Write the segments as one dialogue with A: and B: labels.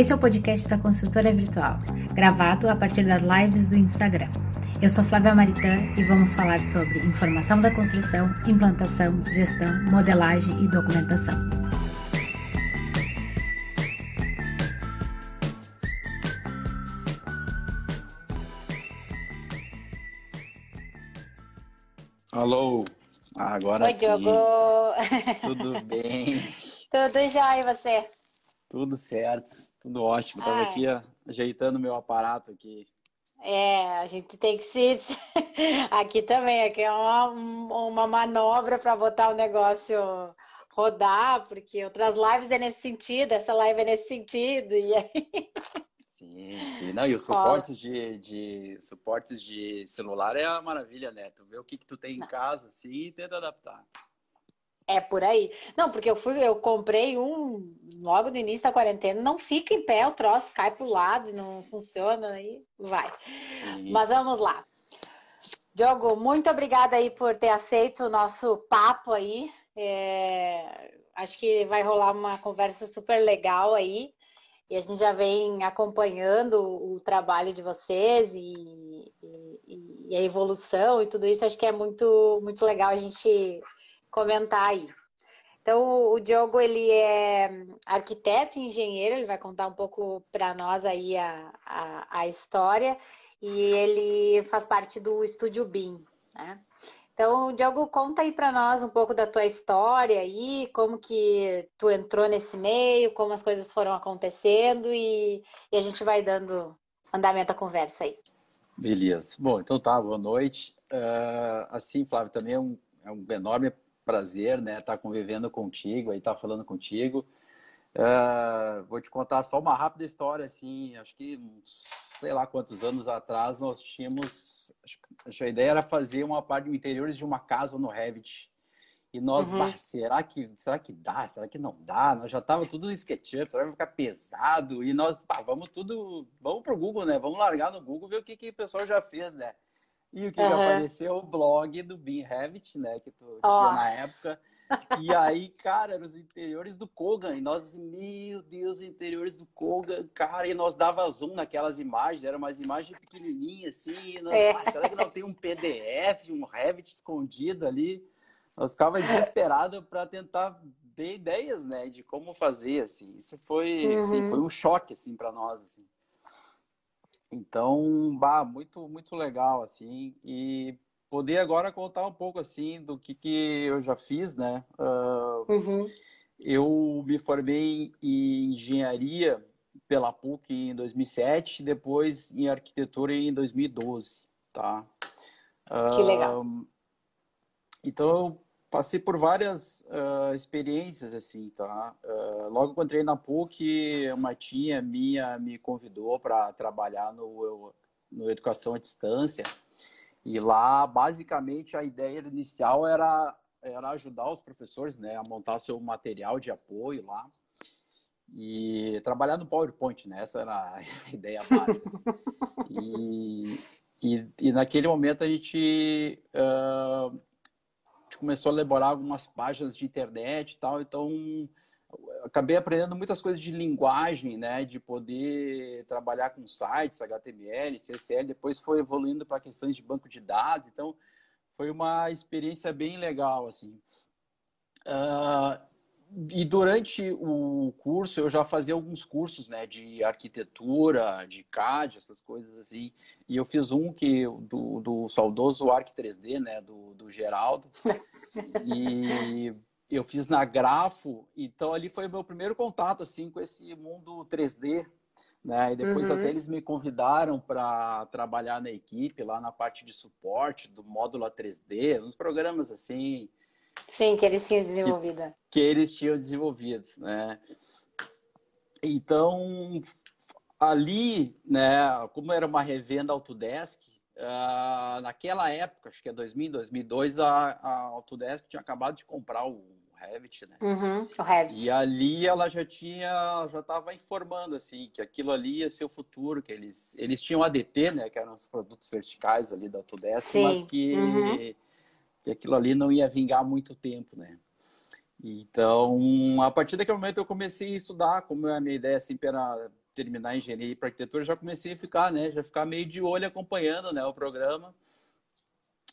A: Esse é o podcast da Consultora Virtual, gravado a partir das lives do Instagram. Eu sou Flávia Maritã e vamos falar sobre informação da construção, implantação, gestão, modelagem e documentação.
B: Alô, agora
C: Oi,
B: sim.
C: Diogo.
B: Tudo bem?
C: Tudo já e você?
B: Tudo certo, tudo ótimo. Tava
C: Ai.
B: aqui ó, ajeitando meu aparato aqui.
C: É, a gente tem que se. Aqui também, aqui é uma, uma manobra para botar o negócio rodar, porque outras lives é nesse sentido, essa live é nesse sentido. E aí...
B: Sim, sim. Não, e os suportes de, de suportes de celular é a maravilha, né? Tu vê o que que tu tem em casa, assim, e tenta adaptar.
C: É por aí. Não, porque eu fui, eu comprei um logo no início da quarentena, não fica em pé o troço, cai pro lado, não funciona, aí vai.
B: Sim.
C: Mas vamos lá. Diogo, muito obrigada aí por ter aceito o nosso papo aí. É, acho que vai rolar uma conversa super legal aí. E a gente já vem acompanhando o trabalho de vocês e, e- e a evolução e tudo isso. Acho que é muito, muito legal a gente comentar aí. Então, o Diogo, ele é arquiteto e engenheiro, ele vai contar um pouco para nós aí a, a, a história e ele faz parte do Estúdio BIM, né? Então, Diogo, conta aí para nós um pouco da tua história aí, como que tu entrou nesse meio, como as coisas foram acontecendo e, e a gente vai dando andamento à conversa aí.
B: Beleza. Bom, então tá, boa noite. Ah, assim, Flávio, também é um, é um enorme prazer, né, estar convivendo contigo, aí estar falando contigo. Ah, vou te contar só uma rápida história, assim, acho que, sei lá quantos anos atrás, nós tínhamos, a ideia era fazer uma parte de interiores de uma casa no Revit. E nós,
C: Uhum.
B: será que, será que dá? Será que não dá? Nós já tava tudo no SketchUp, será que vai ficar pesado? E nós, vamos tudo, vamos pro Google, né? Vamos largar no Google, ver o que, que o pessoal já fez, né? E o que, que
C: Aham.
B: apareceu? O blog do Bin Revit, né? Que tu
C: Ó.
B: tinha na época. E aí, cara, eram os interiores do Kogan. E nós, meu Deus, interiores do Kogan, cara. E nós dava zoom naquelas imagens, eram umas imagens pequenininhas assim. E nós,
C: É.
B: "Ah, será que não tem um PDF, um Revit escondido ali? Nós ficava desesperado para tentar ter ideias, né, de como fazer, assim. Isso foi, assim,
C: Uhum.
B: foi um choque, assim, para nós, assim. Então, bah, muito, muito legal, assim. E poder agora contar um pouco, assim, do que, que eu já fiz, né? Ah,
C: Uhum.
B: eu me formei em engenharia pela PUC em 2007, depois em arquitetura em 2012, tá?
C: Que legal.
B: Ahn, então passei por várias ah, experiências assim, tá? Ah, logo que entrei na PUC, uma tia minha me convidou para trabalhar no, no Educação à Distância. E lá, basicamente, a ideia inicial era, era ajudar os professores, né, a montar seu material de apoio lá e trabalhar no PowerPoint, né? Essa era a ideia básica. assim. E, e, e naquele momento a gente, gente começou a elaborar algumas páginas de internet e tal, então acabei aprendendo muitas coisas de linguagem, né? De poder trabalhar com sites, HTML, CSL, depois foi evoluindo para questões de banco de dados, então foi uma experiência bem legal, assim. Ah, e durante o curso eu já fazia alguns cursos, né, de arquitetura, de CAD, essas coisas assim. E eu fiz um que do, do saudoso Arc 3D, né, do, do Geraldo. E eu fiz na Grafo, então ali foi o meu primeiro contato assim com esse mundo 3D, né? E depois
C: Uhum.
B: até eles me convidaram para trabalhar na equipe lá na parte de suporte do módulo A3D, uns programas assim
C: Sim, que eles tinham desenvolvido.
B: que eles tinham desenvolvidos, né? Então, ali, né, como era uma revenda Autodesk, ah, naquela época, acho que é 2000, 2002, a, a Autodesk tinha acabado de comprar o Revit, né?
C: Uhum, o Revit.
B: E ali ela já tinha, já estava informando assim que aquilo ali ia ser o futuro, que eles, eles tinham ADT, né, que eram os produtos verticais ali da Autodesk,
C: Sim,
B: mas que,
C: uhum.
B: Que aquilo ali não ia vingar muito tempo, né? Então, a partir daquele momento eu comecei a estudar, como a minha ideia sempre era terminar a engenharia para arquitetura, já comecei a ficar, né? Já ficar meio de olho acompanhando, né? O programa.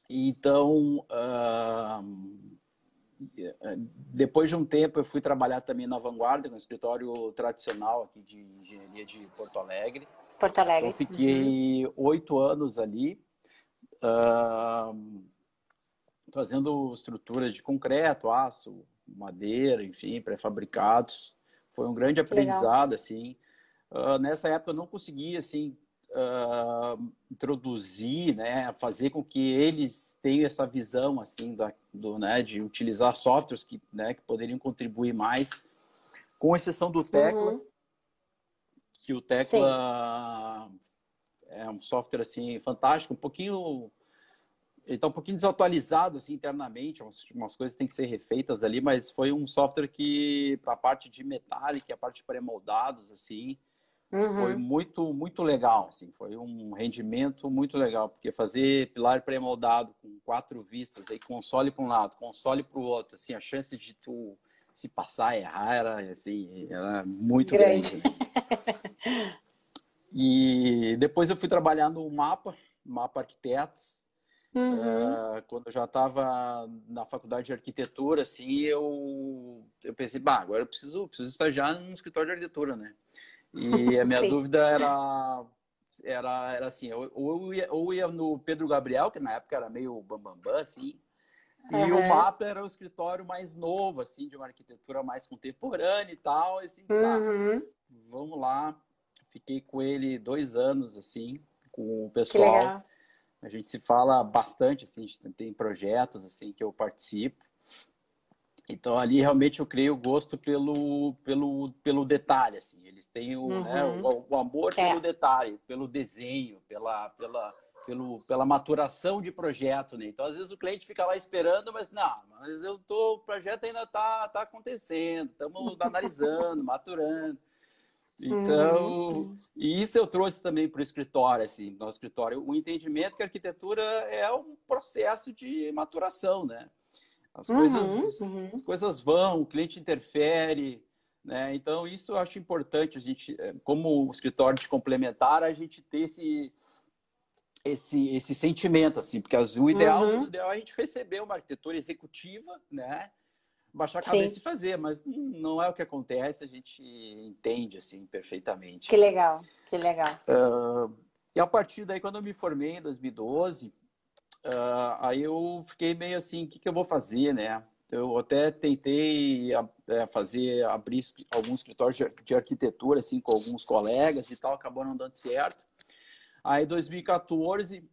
B: Então, uh, depois de um tempo, eu fui trabalhar também na Vanguarda, um escritório tradicional aqui de engenharia de Porto Alegre.
C: Porto Alegre.
B: Então, fiquei uhum. oito uhum. anos ali, uh, fazendo estruturas de concreto, aço, madeira, enfim, pré-fabricados. Foi um grande aprendizado, assim. Uh, nessa época eu não conseguia, assim, uh, introduzir, né, fazer com que eles tenham essa visão assim da, do, né, de utilizar softwares que, né, que poderiam contribuir mais, com exceção do Tecla, uhum. que o Tecla Sim. é um software assim fantástico, um pouquinho ele está um pouquinho desatualizado assim internamente, umas, umas coisas têm que ser refeitas ali, mas foi um software que para a parte de metálica, a parte de pré-moldados assim, Uhum. Foi muito, muito legal, assim, foi um rendimento muito legal, porque fazer pilar pré-moldado com quatro vistas, aí console para um lado, console para o outro, assim, a chance de tu se passar errar era, assim, era muito grande. grande né? e depois eu fui trabalhar no Mapa, Mapa Arquitetos, uhum. uh, quando eu já estava na faculdade de arquitetura, assim, eu, eu pensei, bah, agora eu preciso, preciso estagiar num escritório de arquitetura, né? E a minha dúvida era, era, era assim, ou, ou, ia, ou ia no Pedro Gabriel, que na época era meio bambambam, bam, bam, assim, e o MAPA era o escritório mais novo, assim, de uma arquitetura mais contemporânea e tal. E assim, tá, uhum. vamos lá. Fiquei com ele dois anos, assim, com o pessoal. A gente se fala bastante, assim, a gente tem projetos, assim, que eu participo. Então ali realmente eu criei o gosto pelo, pelo, pelo detalhe, assim. Eles têm o, né, uhum. né, o, o amor é. pelo detalhe, pelo desenho, pela, pela, pelo, pela maturação de projeto, né? Então às vezes o cliente fica lá esperando, mas não, mas eu tô, o projeto ainda tá, tá acontecendo, estamos analisando, maturando. Então, uhum. e isso eu trouxe também para o escritório, assim, no escritório, o entendimento que a arquitetura é um processo de maturação, né? As uhum, coisas, uhum. As coisas vão, o cliente interfere, né? Então, isso eu acho importante, a gente, eh, como escritório de complementar, a gente ter esse, esse, esse sentimento, assim, porque o ideal, uhum. o ideal é a gente receber uma arquitetura executiva, né? Baixar a cabeça Sim. e fazer, mas não é o que acontece, a gente entende, assim, perfeitamente.
C: Que legal, que legal. Uh,
B: e a partir daí, quando eu me formei em 2012, Uh, aí eu fiquei meio assim, o que, que eu vou fazer, né? Eu até tentei é, fazer, abrir alguns escritórios de arquitetura, assim, com alguns colegas e tal, acabou não dando certo. Aí, em 2014,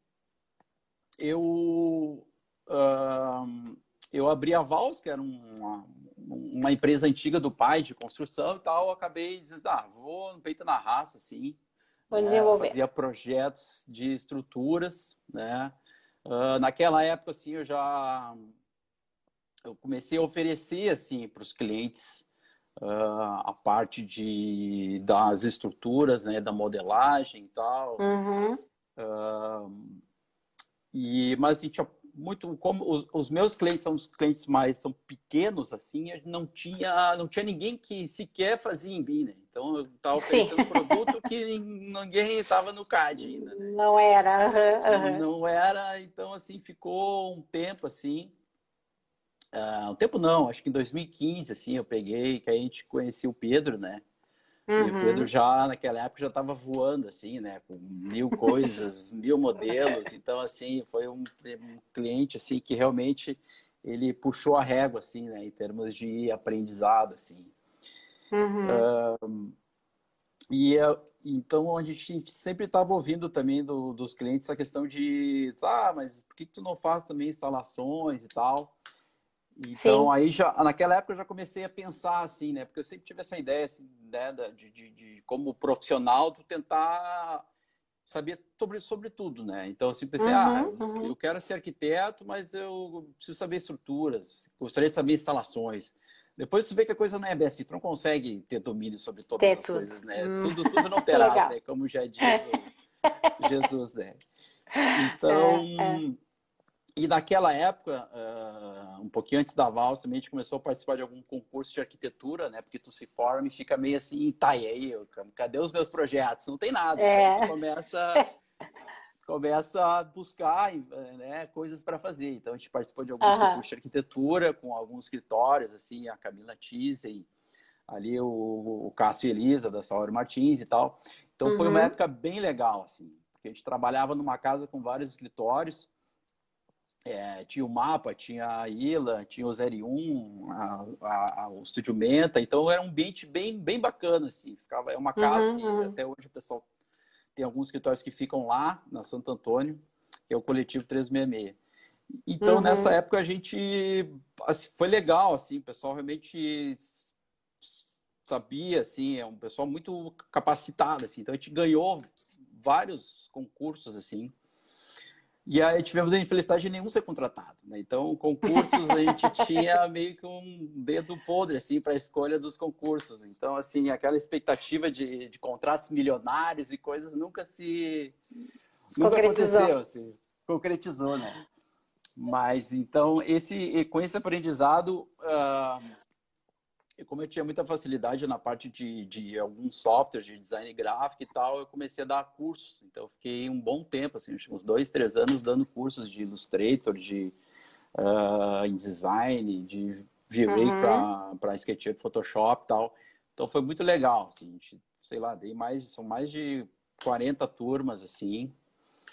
B: eu, uh, eu abri a Vals, que era uma, uma empresa antiga do pai de construção e tal, acabei dizendo, ah, vou no peito na raça, assim.
C: Vou desenvolver.
B: É, fazia projetos de estruturas, né? Uh, naquela época, assim, eu já eu comecei a oferecer assim para os clientes uh, a parte de das estruturas, né, da modelagem e tal. Uhum. Uh, e mas assim, tinha muito como os, os, meus clientes são os clientes mais são pequenos assim, não tinha não tinha ninguém que sequer fazia em né? Então eu estava oferecendo um produto que ninguém estava no CAD ainda. Né?
C: Não era. Uhum,
B: uhum. Não era, então assim ficou um tempo assim. Uh, um tempo não, acho que em 2015 assim eu peguei que a gente conhecia o Pedro, né? Uhum. E o. Pedro já, naquela época, já estava voando, assim, né? Com mil coisas, mil modelos. Então, assim, foi um, um, cliente, assim, que realmente ele puxou a régua, assim, né? Em termos de aprendizado, assim. Uhum. e então a gente sempre estava ouvindo também do, dos clientes essa questão de ah, mas por que, que tu não faz também instalações e tal? Então, Sim. aí já, naquela época eu já comecei a pensar assim, né? Porque eu sempre tive essa ideia, assim, né? De, de, de como profissional, tu tentar saber sobre, sobre tudo, né? Então, assim, pensei, uhum, ah, uhum. eu quero ser arquiteto, mas eu preciso saber estruturas, gostaria de saber instalações. Depois tu vê que a coisa não é bem assim, tu não consegue ter domínio sobre todas ter as tudo. coisas, né? Hum. Tudo, tudo não terás, né? Como já diz o Jesus, né? Então, é, é. E naquela época, uh, um pouquinho antes da Vals, também a gente começou a participar de algum concurso de arquitetura, né? Porque tu se forma e fica meio assim, tá, aí, cadê os meus projetos? Não tem nada. É. Aí começa, começa a buscar né, coisas para fazer. Então, a gente participou de alguns concursos de arquitetura com alguns escritórios, assim, a Camila Tisen, ali o, o Cássio Elisa, da Saúde Martins e tal. Então, uhum. foi uma uhum. época bem legal, assim, porque a gente trabalhava numa casa com vários escritórios, é, tinha o Mapa, tinha a Ila, tinha o 01, a, a, a, o Estúdio Menta, então era um ambiente bem, bem bacana, assim. Ficava, é uma casa uhum, que uhum. até hoje o pessoal tem alguns escritórios que ficam lá, na Santo Antônio, que é o Coletivo 366. Então, uhum. nessa época, a gente... Assim, foi legal, assim, o pessoal realmente sabia, assim, é um pessoal muito capacitado, assim. Então, a gente ganhou vários concursos, assim, e aí tivemos a infelicidade de nenhum ser contratado. Né? Então, concursos a gente tinha meio que um dedo podre assim para a escolha dos concursos. Então, assim, aquela expectativa de, de contratos milionários e coisas nunca se nunca aconteceu, assim, concretizou, né? Mas então esse com esse aprendizado uh, e como eu tinha muita facilidade na parte de, de alguns softwares de design gráfico e tal, eu comecei a dar cursos. Então, eu fiquei um bom tempo, assim, uns dois, três anos dando cursos de Illustrator, de uh, InDesign, de virei uhum. para SketchUp, Photoshop e tal. Então, foi muito legal, assim, gente, sei lá, dei mais, são mais de 40 turmas, assim.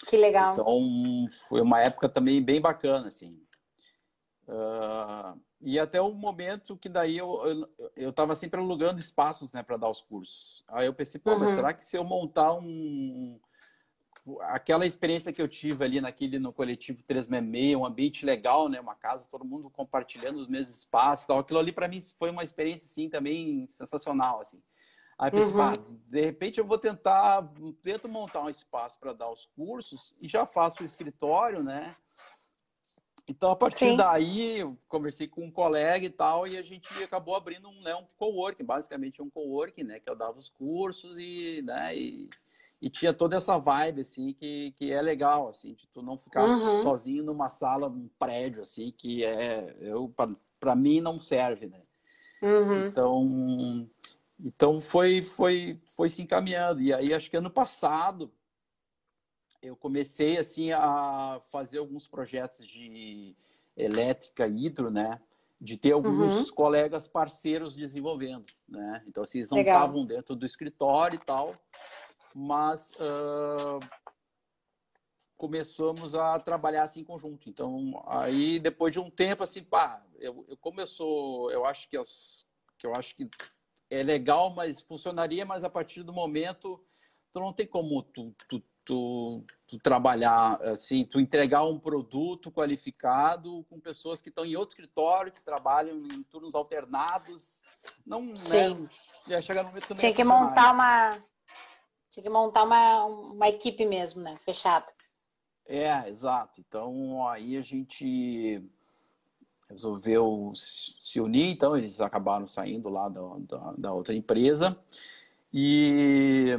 C: Que legal.
B: Então, foi uma época também bem bacana, assim. Uh, e até o momento que daí eu eu estava sempre alugando espaços né para dar os cursos aí eu pensei pô uhum. mas será que se eu montar um aquela experiência que eu tive ali naquele no coletivo 366 um ambiente legal né uma casa todo mundo compartilhando os mesmos espaços tal aquilo ali para mim foi uma experiência assim também sensacional assim aí pensei uhum. de repente eu vou tentar tento montar um espaço para dar os cursos e já faço o escritório né então, a partir Sim. daí, eu conversei com um colega e tal, e a gente acabou abrindo um, né, um coworking, basicamente um coworking, né, que eu dava os cursos e, né, e, e tinha toda essa vibe, assim, que, que é legal, assim, de tu não ficar uhum. sozinho numa sala, num prédio, assim, que é, eu, para mim não serve, né. Uhum. Então, então foi, foi, foi se encaminhando. E aí, acho que ano passado, eu comecei assim a fazer alguns projetos de elétrica hidro, né? De ter alguns uhum. colegas parceiros desenvolvendo, né? Então, assim, eles não estavam dentro do escritório e tal, mas uh, começamos a trabalhar assim em conjunto. Então, aí depois de um tempo, assim, pá, eu, eu como eu sou, eu acho que, as, que eu acho que é legal, mas funcionaria, mas a partir do momento tu não tem como tu, tu tu, tu, trabalhar assim, tu entregar um produto qualificado com pessoas que estão em outro escritório, que trabalham em turnos alternados. Não, né, Sim. né? Chegar no momento que
C: Tinha que montar uma tinha que montar uma, uma equipe mesmo, né? Fechada.
B: É, exato. Então aí a gente resolveu se unir, então eles acabaram saindo lá da, da, da outra empresa. E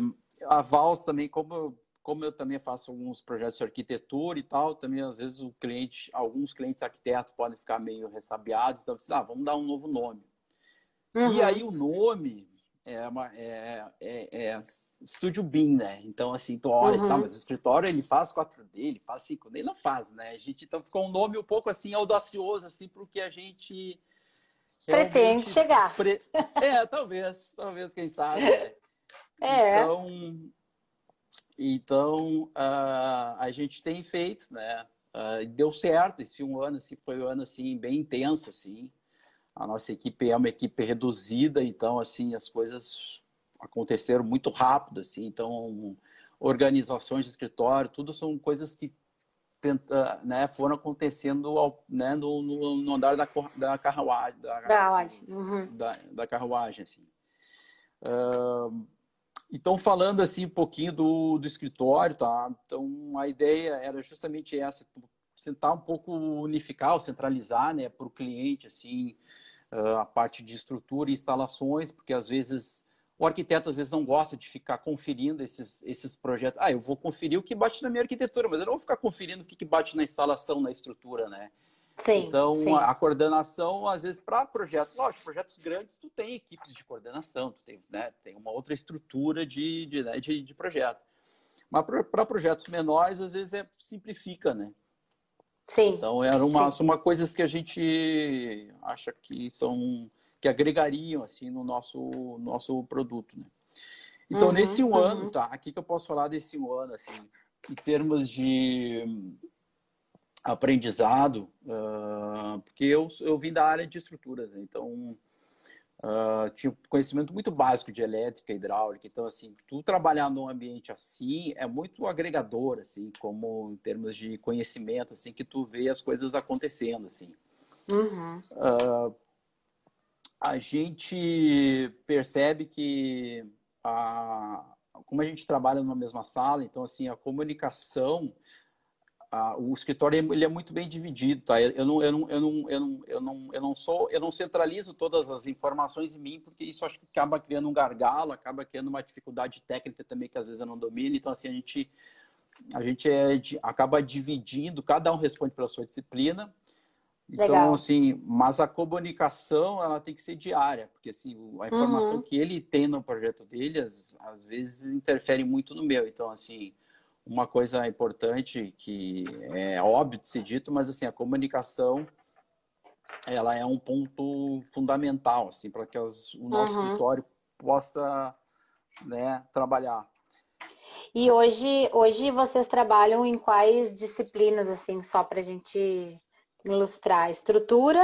B: a Vals também, como como eu também faço alguns projetos de arquitetura e tal, também às vezes o cliente, alguns clientes arquitetos podem ficar meio ressabiados, então assim, ah, vamos dar um novo nome. Uhum. E aí o nome é, uma, é, é, é Estúdio BIM, né? Então, assim, tu olha, uhum. tá, mas o escritório ele faz 4D, ele faz 5D, ele não faz, né? A gente, então ficou um nome um pouco assim audacioso, assim, para o que a gente
C: pretende chegar. Pre...
B: É, talvez, talvez, quem sabe. Né? É. Então, então, uh, a gente tem feito, né? Uh, deu certo esse um ano, assim, foi um ano assim bem intenso, assim. A nossa equipe é uma equipe reduzida, então assim as coisas aconteceram muito rápido, assim. Então, organizações de escritório, tudo são coisas que tenta, né, foram acontecendo ao, né, no, no, no, andar da, da carruagem, da, da, uhum. da, da carruagem, assim. Uh, então, falando assim um pouquinho do, do escritório, tá? Então, a ideia era justamente essa, tentar um pouco unificar centralizar, né, para o cliente, assim, a parte de estrutura e instalações, porque às vezes O arquiteto às vezes não gosta de ficar conferindo esses, esses projetos. Ah, eu vou conferir o que bate na minha arquitetura, mas eu não vou ficar conferindo o que bate na instalação, na estrutura, né?
C: Sim,
B: então,
C: sim.
B: a coordenação, às vezes, para projetos, lógico, projetos grandes, tu tem equipes de coordenação, tu tem, né, tem uma outra estrutura de, de, né, de, de projeto. Mas para projetos menores, às vezes, é, simplifica, né?
C: Sim.
B: Então, eram uma, são uma coisas que a gente acha que são que agregariam assim no nosso nosso produto, né? Então,
C: Uhum,
B: nesse um
C: uhum.
B: ano, tá? Aqui que eu posso falar desse um ano, assim, em termos de aprendizado, ah, porque eu, eu vim da área de estruturas, né? então ah, tinha conhecimento muito básico de elétrica, hidráulica, então assim, tu trabalhar num ambiente assim é muito agregador, assim, como em termos de conhecimento, assim, que tu vê as coisas acontecendo, assim.
C: Uhum.
B: A gente percebe que a, como a gente trabalha numa mesma sala, então assim, a comunicação o escritório ele é muito bem dividido, tá? Eu não, eu não, eu não, eu não, eu não, eu não sou, eu não centralizo todas as informações em mim, porque isso acho que acaba criando um gargalo, acaba criando uma dificuldade técnica também que às vezes eu não domino. Então assim a gente, a gente é, acaba dividindo, cada um responde pela sua disciplina. Então
C: Legal.
B: assim, mas a comunicação ela tem que ser diária, porque assim a informação
C: Uhum.
B: que ele tem no projeto dele às, às vezes interfere muito no meu. Então assim uma coisa importante que é óbvio de ser dito, mas assim a comunicação ela é um ponto fundamental assim para que as- o nosso
C: Uhum.
B: escritório possa né, trabalhar.
C: E hoje, hoje vocês trabalham em quais disciplinas, assim, só para a gente ilustrar? Estrutura?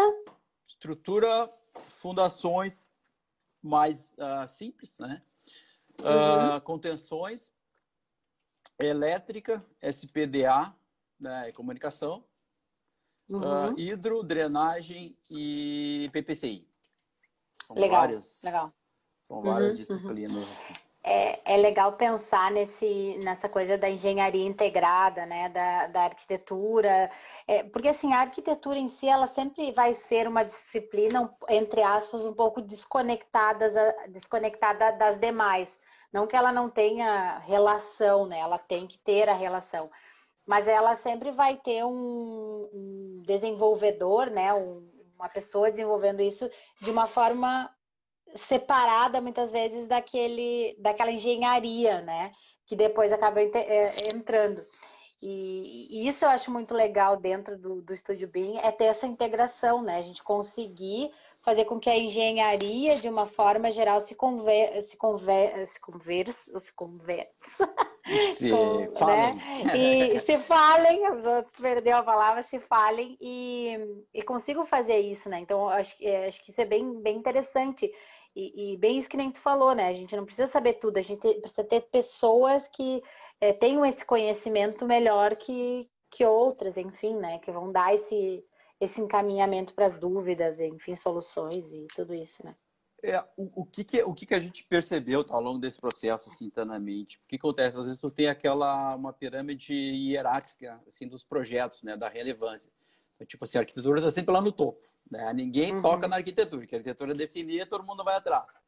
B: Estrutura, fundações mais ah, simples, né? Ah, contenções, elétrica, SPDA, né, comunicação,
C: Uhum.
B: Ah, hidro, drenagem e PPCI. São
C: Legal,
B: várias,
C: legal.
B: São várias
C: Uhum,
B: disciplinas. Assim.
C: É, é legal pensar nesse, nessa coisa da engenharia integrada, né, da, da arquitetura, É, porque assim, a arquitetura em si, ela sempre vai ser uma disciplina, entre aspas, um pouco desconectada, desconectada das demais. Não que ela não tenha relação, né, ela tem que ter a relação, mas ela sempre vai ter um, um desenvolvedor, né, um- uma pessoa desenvolvendo isso de uma forma separada muitas vezes daquele, daquela engenharia, né? Que depois acaba é, entrando. E, e isso eu acho muito legal dentro do, do Estúdio BIM, é ter essa integração, né? A gente conseguir fazer com que a engenharia, de uma forma geral, se, conver, se, conver, se conversa, se conversa,
B: Se
C: com-
B: falem.
C: né? E se falem, os outros perdeu a palavra, se falem e, e consigam fazer isso, né? Então, acho, que- é, acho que isso é bem, bem interessante. E, e bem isso que nem tu falou, né? A gente não precisa saber tudo, a gente precisa ter pessoas que é, tenham esse conhecimento melhor que, que outras, enfim, né? Que vão dar esse, esse encaminhamento para as dúvidas, enfim, soluções e tudo isso, né?
B: É, o, o, que, que, o que, que a gente percebeu tá, ao longo desse processo assim, internamente? O que acontece? Às vezes tu tem aquela uma pirâmide hierárquica assim, dos projetos, né, da relevância. Então, tipo assim, a arquitetura está sempre lá no topo. Né? Ninguém
C: Uhum.
B: toca na arquitetura, que a arquitetura é definida, todo mundo vai atrás.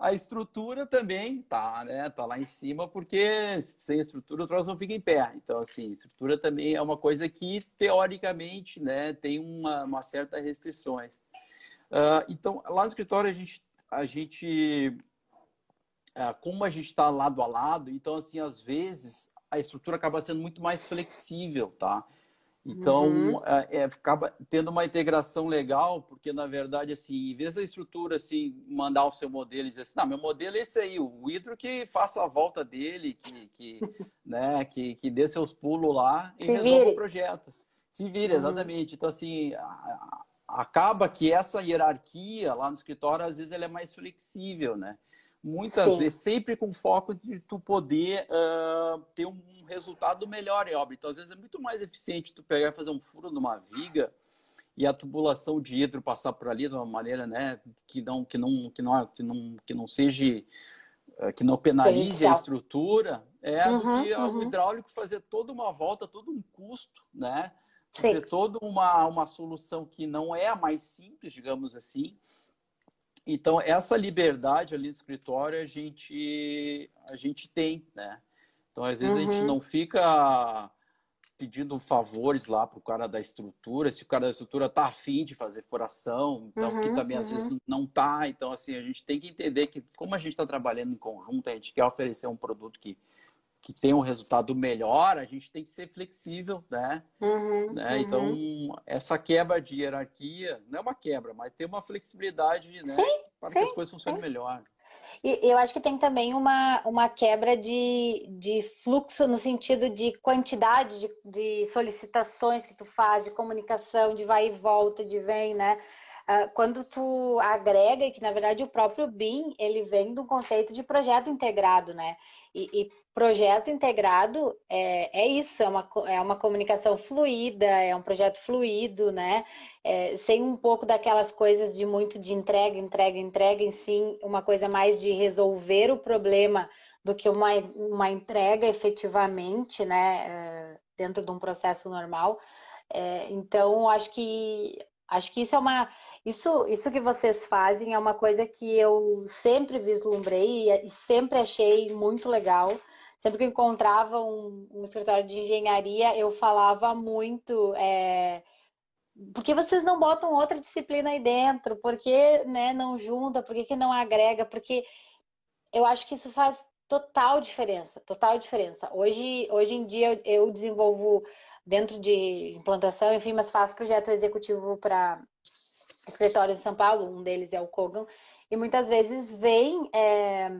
B: A estrutura também tá, né? Tá lá em cima, porque sem estrutura o troço não fica em pé. Então, assim, estrutura também é uma coisa que, teoricamente, né, tem uma, uma certa restrições. Ah, então, lá no escritório, a gente, a gente ah, como a gente está lado a lado, então, assim, às vezes, a estrutura acaba sendo muito mais flexível, tá? Então,
C: Uhum.
B: é, é, acaba tendo uma integração legal, porque, na verdade, assim, em vez da estrutura, assim, mandar o seu modelo e dizer assim, não, meu modelo é esse aí, o hidro que faça a volta dele, que, que, né, que, que dê seus pulos lá e
C: Se
B: resolva
C: vire.
B: o projeto. Se vira,
C: Uhum.
B: exatamente. Então, assim, acaba que essa hierarquia lá no escritório, às vezes, ela é mais flexível, né? Muitas
C: Sim.
B: vezes, sempre com foco de tu poder ah, ter um resultado melhor em obra. Então, às vezes, é muito mais eficiente tu pegar e fazer um furo numa viga e a tubulação de hidro passar por ali de uma maneira, né, que não, que não, que não, que não, que não seja, ah, que não penalize a estrutura, é
C: Uhum,
B: do que
C: uhum.
B: o hidráulico fazer toda uma volta, todo um custo, né?
C: Sim.
B: ter toda uma, uma solução que não é a mais simples, digamos assim, então, essa liberdade ali no escritório a gente, a gente tem, né? Então, às vezes, uhum. a gente uhum. não fica pedindo favores lá para o cara da estrutura, se o cara da estrutura tá afim de fazer furação, então uhum, que também uhum. às vezes uhum. não tá, então assim, a gente tem que entender que como a gente está trabalhando em conjunto, a gente quer oferecer um produto que que tem um resultado melhor, a gente tem que ser flexível, né? Uhum, né? Uhum. Então, essa quebra de hierarquia, não é uma quebra, mas tem uma flexibilidade, né?
C: Sim,
B: para
C: sim,
B: que as coisas funcionem sim. melhor.
C: E eu acho que tem também uma, uma quebra de, de fluxo no sentido de quantidade de, de solicitações que tu faz, de comunicação, de vai e volta, de vem, né? Ah, quando tu agrega, que na verdade o próprio BIM, ele vem do conceito de projeto integrado, né? E, e projeto integrado é, é isso, é uma, é uma comunicação fluida, é um projeto fluido, né? É, sem um pouco daquelas coisas de muito de entrega, entrega, entrega, em sim, uma coisa mais de resolver o problema do que uma, uma entrega efetivamente, né? É, dentro de um processo normal. É, então, acho que acho que isso é uma isso, isso que vocês fazem é uma coisa que eu sempre vislumbrei e sempre achei muito legal. Sempre que eu encontrava um, um escritório de engenharia, eu falava muito. É, por que vocês não botam outra disciplina aí dentro? Por que né, não junta? Por que, que não agrega? Porque eu acho que isso faz total diferença, total diferença. Hoje, hoje em dia eu desenvolvo dentro de implantação, enfim, mas faço projeto executivo para escritórios em São Paulo, um deles é o Kogan, e muitas vezes vem é,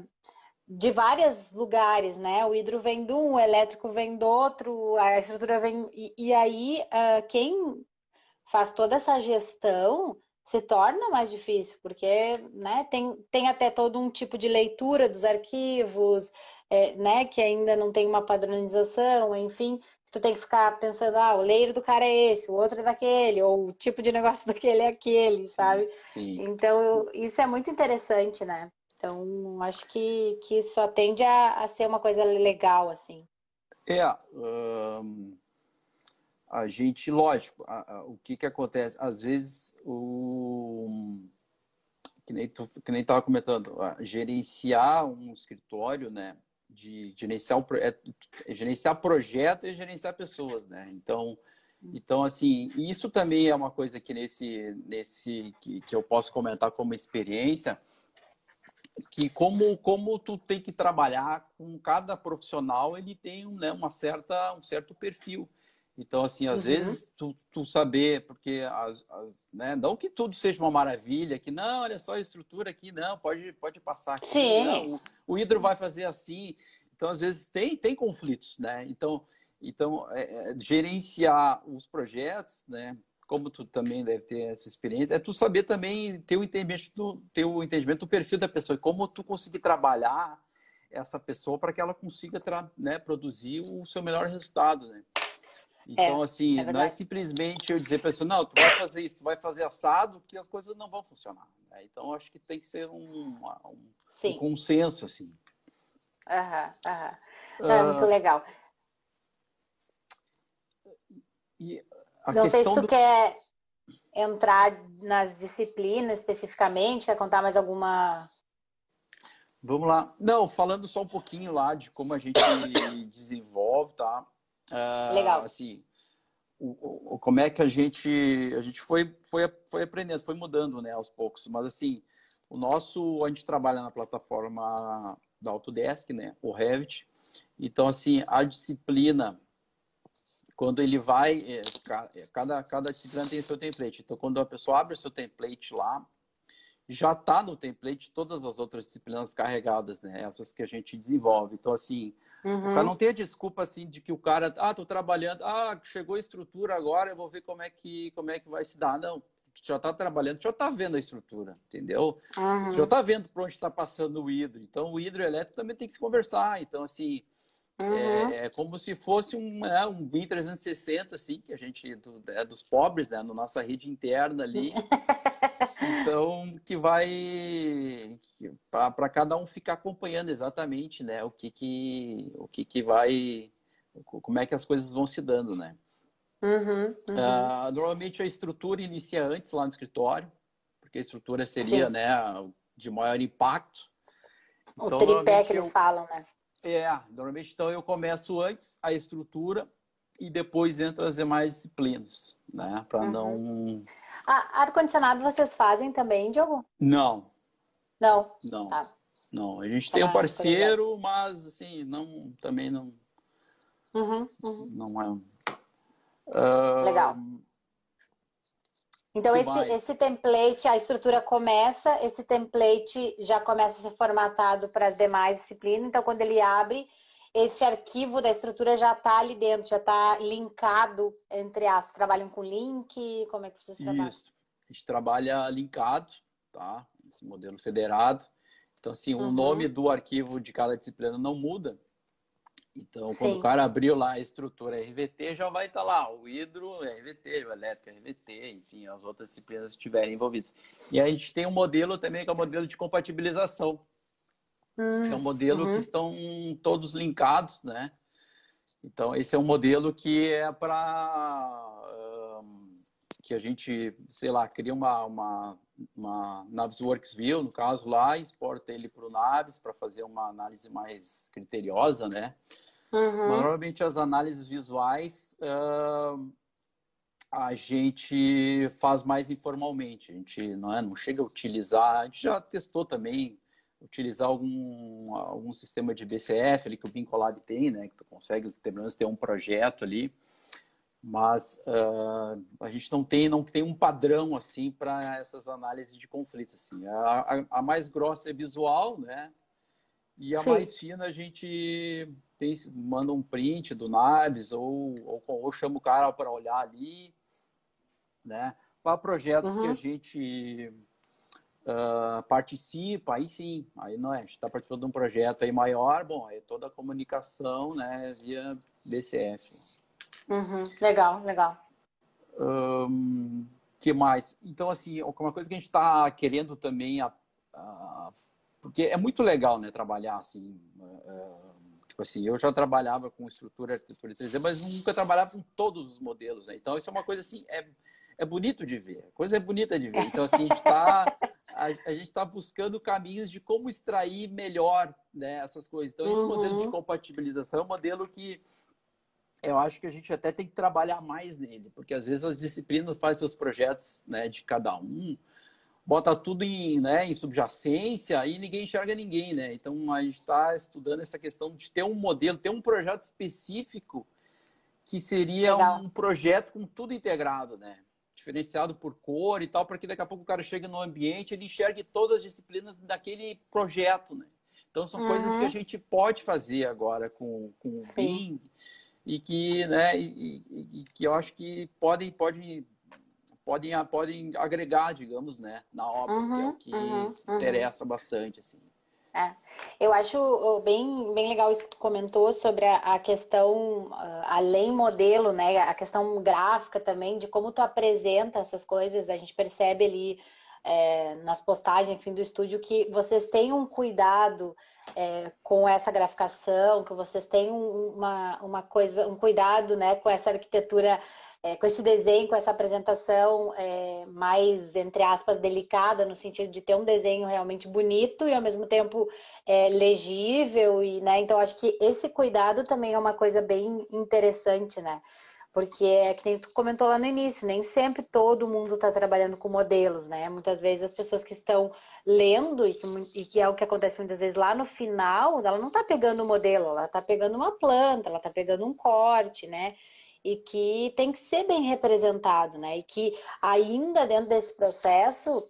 C: de vários lugares, né? O hidro vem de um, o elétrico vem do outro, a estrutura vem. E, e aí, uh, quem faz toda essa gestão se torna mais difícil, porque né, tem, tem até todo um tipo de leitura dos arquivos, é, né, que ainda não tem uma padronização, enfim, tu tem que ficar pensando, ah, o leiro do cara é esse, o outro é daquele, ou o tipo de negócio daquele é aquele, sabe?
B: Sim, sim,
C: então, sim. isso é muito interessante, né? Então, acho que, que só tende a, a ser uma coisa legal, assim.
B: É, a gente, lógico, a, a, o que que acontece? Às vezes, o, que nem tu, que nem estava comentando, gerenciar um escritório, né? De gerenciar, um, é, é gerenciar projeto e gerenciar pessoas, né? Então, então, assim, isso também é uma coisa que nesse, nesse que, que eu posso comentar como experiência, que como, como tu tem que trabalhar com cada profissional, ele tem né, uma certa, um certo perfil. Então, assim, às uhum. vezes, tu, tu saber, porque as, as, né, não que tudo seja uma maravilha, que não, olha só a estrutura aqui, não, pode, pode passar aqui.
C: Sim.
B: Não, o, hidro vai fazer assim. Então, às vezes, tem, tem conflitos, né? Então, então é, é, gerenciar os projetos, né? como tu também deve ter essa experiência, é tu saber também ter o entendimento do, ter o entendimento do perfil da pessoa e como tu conseguir trabalhar essa pessoa para que ela consiga né, produzir o seu melhor resultado, né? Então, é, assim, é não é simplesmente eu dizer para a pessoa, não, tu vai fazer isso, tu vai fazer assado, que as coisas não vão funcionar. Né? Então, acho que tem que ser um, um, um consenso, assim.
C: Aham, aham. É muito legal.
B: E
C: Não sei se tu do... quer entrar nas disciplinas especificamente, quer contar mais alguma.
B: Vamos lá. Não, falando só um pouquinho lá de como a gente desenvolve, tá?
C: Uh, Legal.
B: Assim, o, o, como é que a gente a gente foi, foi, foi aprendendo, foi mudando, né, aos poucos. Mas assim, o nosso a gente trabalha na plataforma da Autodesk, né, o Revit. Então assim, a disciplina quando ele vai, é, é, cada, cada disciplina tem seu template. Então, quando a pessoa abre o seu template lá, já está no template todas as outras disciplinas carregadas, né? Essas que a gente desenvolve. Então, assim, uhum. o cara não tem a desculpa, assim, de que o cara, ah, tô trabalhando, ah, chegou a estrutura agora, eu vou ver como é que, como é que vai se dar. Não, já está trabalhando, já está vendo a estrutura, entendeu? Uhum. Já está vendo para onde está passando o hidro. Então, o hidroelétrico também tem que se conversar. Então, assim, Uhum. É, é, como se fosse um, é, um BIM 360, assim, que a gente do, é dos pobres, né? Na nossa rede interna ali. então, que vai para cada um ficar acompanhando exatamente, né? O que que, o que que vai, como é que as coisas vão se dando, né?
C: Uhum, uhum.
B: Uh, normalmente a estrutura inicia antes lá no escritório, porque a estrutura seria, Sim. né? de maior impacto.
C: O então, tripé que eles eu, falam, né?
B: O
C: tripé que eles eu, falam, né?
B: É, normalmente então eu começo antes a estrutura e depois entram as demais disciplinas, né? Para uhum. não.
C: Ar-condicionado vocês fazem também, Diogo?
B: Não.
C: Não.
B: Não. Tá. Não. A gente tem um parceiro, mas assim, não, também não.
C: Uhum, uhum.
B: Não é.
C: Uh... Legal. Então, esse, esse template, a estrutura começa, esse template já começa a ser formatado para as demais disciplinas. Então, quando ele abre, esse arquivo da estrutura já está ali dentro, já está linkado entre as. Trabalham com link? Como é que vocês trabalham? Isso.
B: A gente trabalha linkado, tá? Esse modelo federado. Então, assim, uhum. o nome do arquivo de cada disciplina não muda. Então, Sim. quando o cara abriu lá a estrutura RVT, já vai estar tá lá o hidro, RVT, o elétrico RVT, enfim, as outras disciplinas que estiverem envolvidas. E a gente tem um modelo também que é o modelo de compatibilização. Hum, é um modelo uhum. que estão todos linkados, né? Então, esse é um modelo que é para um, que a gente, sei lá, cria uma, uma, uma Navisworks View, no caso lá, exporta ele para o Navis para fazer uma análise mais criteriosa, né? Uhum. Normalmente as análises visuais uh, a gente faz mais informalmente, a gente não, é, não chega a utilizar, a gente já testou também utilizar algum, algum sistema de BCF ali que o Bincolab tem, né, que tu consegue pelo menos ter um projeto ali, mas uh, a gente não tem não tem um padrão assim para essas análises de conflitos assim. A, a, a, mais grossa é visual, né? E a Sim. mais fina a gente tem, manda um print do NABS ou, ou, ou chama o cara para olhar ali, né? Para projetos uhum. que a gente uh, participa, aí sim, aí não é, a gente está participando de um projeto aí maior, bom, aí toda a comunicação, né, via BCF.
C: Uhum. Legal, legal.
B: Um, que mais? Então, assim, uma coisa que a gente está querendo também, a, a, porque é muito legal, né, trabalhar assim, uh, Tipo assim, eu já trabalhava com estrutura, arquitetura 3D, mas nunca trabalhava com todos os modelos, né? Então, isso é uma coisa assim, é, é bonito de ver. A coisa é bonita de ver. Então, assim, a gente está a, a, gente tá buscando caminhos de como extrair melhor né, essas coisas. Então, esse uhum. modelo de compatibilização é um modelo que eu acho que a gente até tem que trabalhar mais nele, porque às vezes as disciplinas fazem seus projetos né, de cada um, bota tudo em, né, em subjacência e ninguém enxerga ninguém, né? Então a gente está estudando essa questão de ter um modelo, ter um projeto específico que seria Legal. um projeto com tudo integrado, né? Diferenciado por cor e tal, para que daqui a pouco o cara chegue no ambiente ele enxergue todas as disciplinas daquele projeto, né? Então são uhum. coisas que a uhum. gente pode fazer agora com, com o BIM e que, né, e, e, e, que eu acho que podem, podem podem, podem agregar, digamos, né, na obra, uhum, que é o que uhum, uhum. interessa bastante, assim.
C: É. Eu acho bem, bem legal isso que tu comentou sobre a, a, questão, além modelo, né? A questão gráfica também, de como tu apresenta essas coisas. A gente percebe ali é, nas postagens, enfim, do estúdio, que vocês têm um cuidado é, com essa graficação, que vocês têm uma, uma coisa, um cuidado né, com essa arquitetura é, com esse desenho, com essa apresentação é, mais, entre aspas, delicada, no sentido de ter um desenho realmente bonito e ao mesmo tempo é, legível, e, né? Então, acho que esse cuidado também é uma coisa bem interessante, né? Porque é que nem tu comentou lá no início, nem sempre todo mundo está trabalhando com modelos, né? Muitas vezes as pessoas que estão lendo, e que, e que, é o que acontece muitas vezes lá no final, ela não está pegando o modelo, ela está pegando uma planta, ela está pegando um corte, né? E que tem que ser bem representado, né? E que ainda dentro desse processo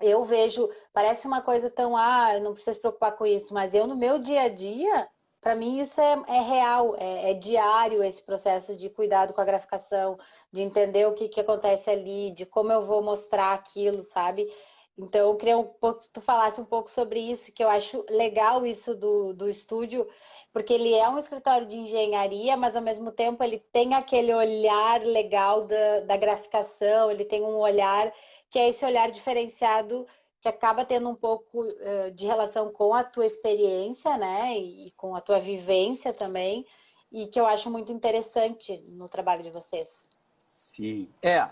C: eu vejo, parece uma coisa tão, ah, não preciso se preocupar com isso, mas eu no meu dia a dia, para mim isso é, é real, é, é, diário esse processo de cuidado com a graficação, de entender o que, que acontece ali, de como eu vou mostrar aquilo, sabe? Então, eu queria um pouco que tu falasse um pouco sobre isso, que eu acho legal isso do, do estúdio, porque ele é um escritório de engenharia, mas ao mesmo tempo ele tem aquele olhar legal da, da graficação, ele tem um olhar que é esse olhar diferenciado que acaba tendo um pouco uh, de relação com a tua experiência, né, e com a tua vivência também, e que eu acho muito interessante no trabalho de vocês.
B: Sim, é, é,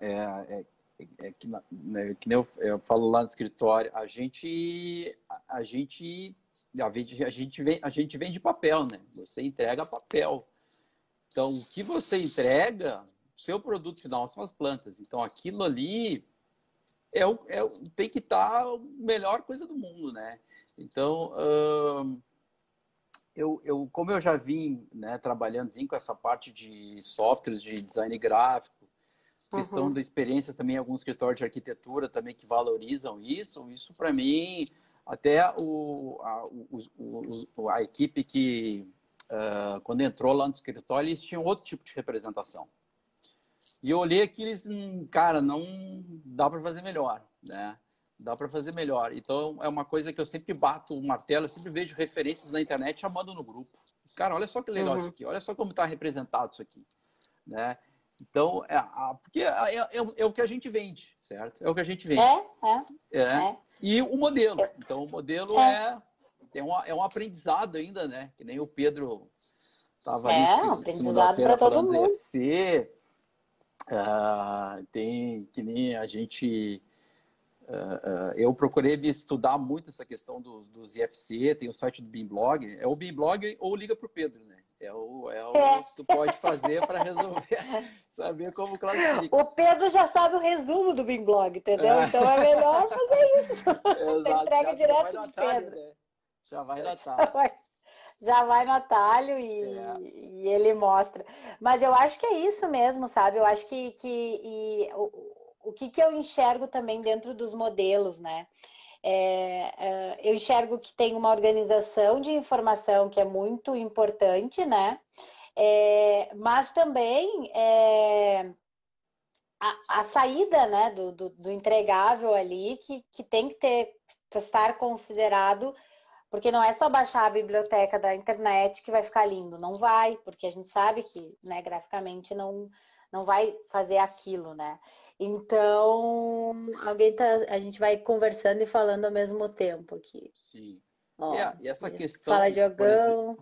B: é é que, né, que nem eu, eu, falo lá no escritório, a gente, a gente, a gente, a gente, vem, a gente vende papel, né? Você entrega papel. Então, o que você entrega, seu produto final são as plantas. Então, aquilo ali é o, é, tem que estar tá a melhor coisa do mundo, né? Então, hum, eu, eu, como eu já vim né, trabalhando, vim com essa parte de softwares de design gráfico, questão uhum. da experiência também alguns escritórios de arquitetura também que valorizam isso, isso para mim, até o, a, o, o, a equipe que, uh, quando entrou lá no escritório, eles tinham outro tipo de representação. E eu olhei aqueles, hum, cara, não dá para fazer melhor, né? Dá para fazer melhor. Então, é uma coisa que eu sempre bato o martelo, eu sempre vejo referências na internet chamando no grupo. Cara, olha só que legal uhum. isso aqui, olha só como está representado isso aqui, né? Então, é, porque é, é, é, o que a gente vende, certo? É o que a gente vende.
C: É, é.
B: é. é. E o modelo. Então, o modelo é, é, um, é um aprendizado ainda, né? Que nem o Pedro estava
C: é, ali segunda-feira falando do
B: UFC. Uh, tem que nem a gente. Uh, uh, eu procurei me estudar muito essa questão do, dos IFC, tem o site do Bimblog. É o Bimblog ou liga para o Pedro, né? É o, é o é. que tu pode fazer para resolver, saber como classifica.
C: O Pedro já sabe o resumo do Bimblog, entendeu? É. Então é melhor fazer isso. Exato. entrega já direto do Pedro.
B: Né? Já vai. Já vai,
C: já vai no atalho e, é. e, ele mostra. Mas eu acho que é isso mesmo, sabe? Eu acho que, que e, o, o que, que eu enxergo também dentro dos modelos, né? É, é, eu enxergo que tem uma organização de informação que é muito importante, né? É, mas também é, a, a, saída né, do, do, do, entregável ali que, que tem que ter, estar considerado, porque não é só baixar a biblioteca da internet que vai ficar lindo, não vai, porque a gente sabe que né, graficamente não, não vai fazer aquilo, né? Então, alguém tá, a gente vai conversando e falando ao mesmo tempo aqui.
B: Sim. Ó, é, e essa questão.
C: Fala, Diogão.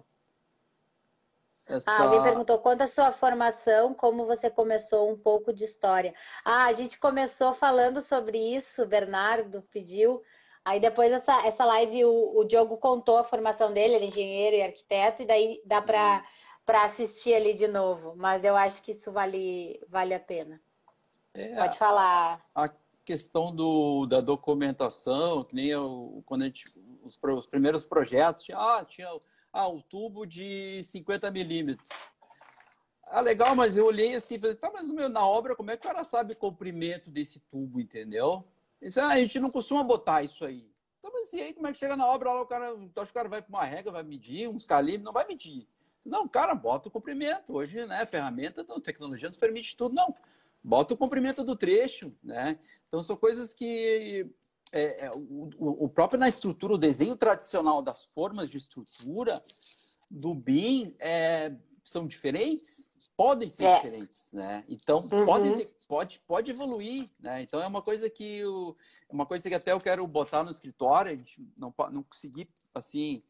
C: Essa... Ah, alguém perguntou quanto a sua formação, como você começou um pouco de história. Ah, a gente começou falando sobre isso, Bernardo pediu. Aí depois essa, essa live o, o Diogo contou a formação dele, ele é engenheiro e arquiteto, e daí dá para assistir ali de novo. Mas eu acho que isso vale, vale a pena. É, Pode falar.
B: A questão do, da documentação, que nem eu, quando a gente, os, os primeiros projetos, tinha, ah, tinha ah, o tubo de 50 milímetros. Ah, legal, mas eu olhei assim e falei, tá, mas meu, na obra, como é que o cara sabe o comprimento desse tubo, entendeu? Disse, ah, a gente não costuma botar isso aí. Então, mas e aí, como é que chega na obra lá, o cara, então, acho que o cara vai para uma regra, vai medir uns calibres, não vai medir. Não, cara, bota o comprimento. Hoje, né, ferramenta, a tecnologia nos permite tudo. Não, bota o comprimento do trecho, né? Então são coisas que é, é, o, o, próprio na estrutura, o desenho tradicional das formas de estrutura do BIM é, são diferentes, podem ser é. diferentes, né? Então uhum. pode, pode, pode evoluir, né? Então é uma coisa que eu, é uma coisa que até eu quero botar no escritório, a gente não, não consegui assim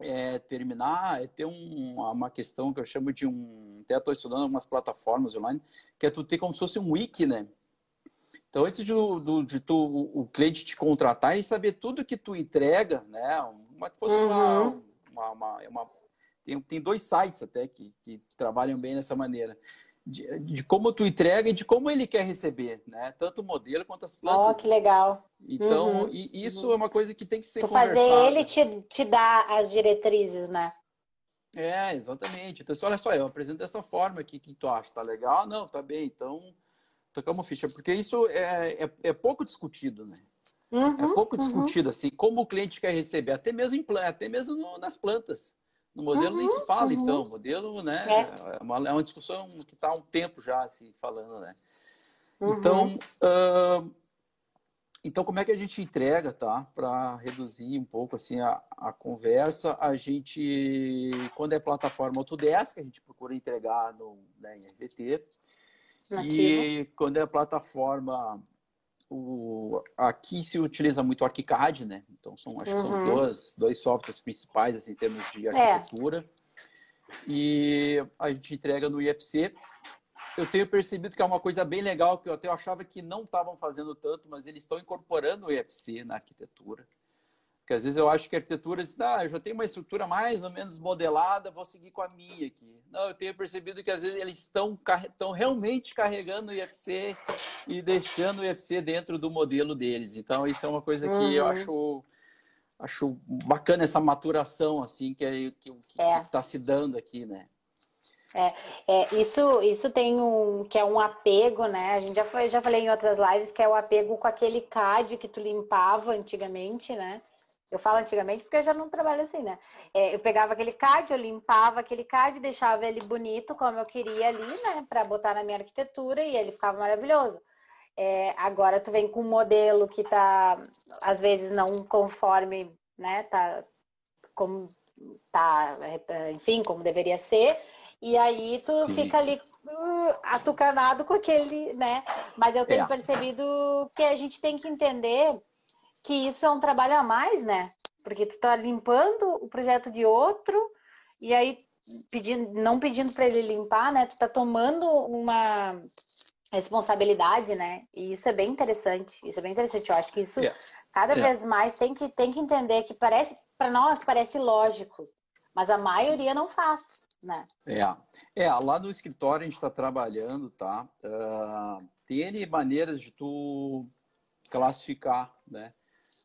B: é, terminar é ter um, uma questão que eu chamo de um. Até estou estudando algumas plataformas online, que é tu ter como se fosse um wiki, né? Então, antes de, do, de tu, o cliente te contratar e saber tudo que tu entrega, né? Uma, fosse uhum. uma, uma, uma, tem, tem dois sites até que, que trabalham bem dessa maneira de, de, como tu entrega e de como ele quer receber, né? Tanto o modelo quanto as plantas.
C: Oh, que legal.
B: Então, uhum. isso uhum. é uma coisa que tem que ser
C: tu fazer ele te, te dar as diretrizes, né?
B: É, exatamente. Então, olha só, eu apresento dessa forma aqui, que tu acha? Tá legal? Não, tá bem. Então, tocamos ficha. Porque isso é, é, é pouco discutido, né? Uhum, é pouco uhum. discutido, assim, como o cliente quer receber, até mesmo em até mesmo no, nas plantas. No modelo uhum, nem se uhum, fala, uhum. então. O modelo, né? É. é, uma, é uma discussão que está há um tempo já se falando, né? Uhum. Então, uh, então, como é que a gente entrega, tá? Para reduzir um pouco assim a, a conversa, a gente, quando é plataforma Autodesk, a gente procura entregar no, né, em RVT. E quando é plataforma o, aqui se utiliza muito o ArchiCAD, né? Então são, acho uhum. que são uhum. dois, dois softwares principais assim, em termos de é. arquitetura. É. E a gente entrega no IFC. eu tenho percebido que é uma coisa bem legal, que eu até achava que não estavam fazendo tanto, mas eles estão incorporando o IFC na arquitetura. Porque às vezes eu acho que a arquitetura diz, ah, eu já tenho uma estrutura mais ou menos modelada, vou seguir com a minha aqui. Não, eu tenho percebido que às vezes eles estão, estão realmente carregando o IFC e deixando o IFC dentro do modelo deles. Então, isso é uma coisa que uhum. eu acho, acho bacana, essa maturação, assim, que é, que, que é. está se dando aqui, né?
C: É, é, isso, isso tem um que é um apego, né? A gente já foi, já falei em outras lives que é o apego com aquele CAD que tu limpava antigamente, né? Eu falo antigamente porque eu já não trabalho assim, né? É, eu pegava aquele CAD, eu limpava aquele CAD, deixava ele bonito como eu queria ali, né? Para botar na minha arquitetura e ele ficava maravilhoso. É, agora tu vem com um modelo que tá, às vezes, não conforme, né? Tá como tá, enfim, como deveria ser. E aí tu Sim. fica ali uh, atucanado com aquele, né? Mas eu tenho é. percebido que a gente tem que entender que isso é um trabalho a mais, né? Porque tu tá limpando o projeto de outro e aí pedindo, não pedindo para ele limpar, né? Tu tá tomando uma responsabilidade, né? E isso é bem interessante. Isso é bem interessante. Eu acho que isso yeah. cada yeah. vez mais tem que tem que entender que parece para nós parece lógico, mas a maioria não faz, né?
B: É, é lá no escritório a gente está trabalhando, tá? Uh, tem maneiras de tu classificar, né?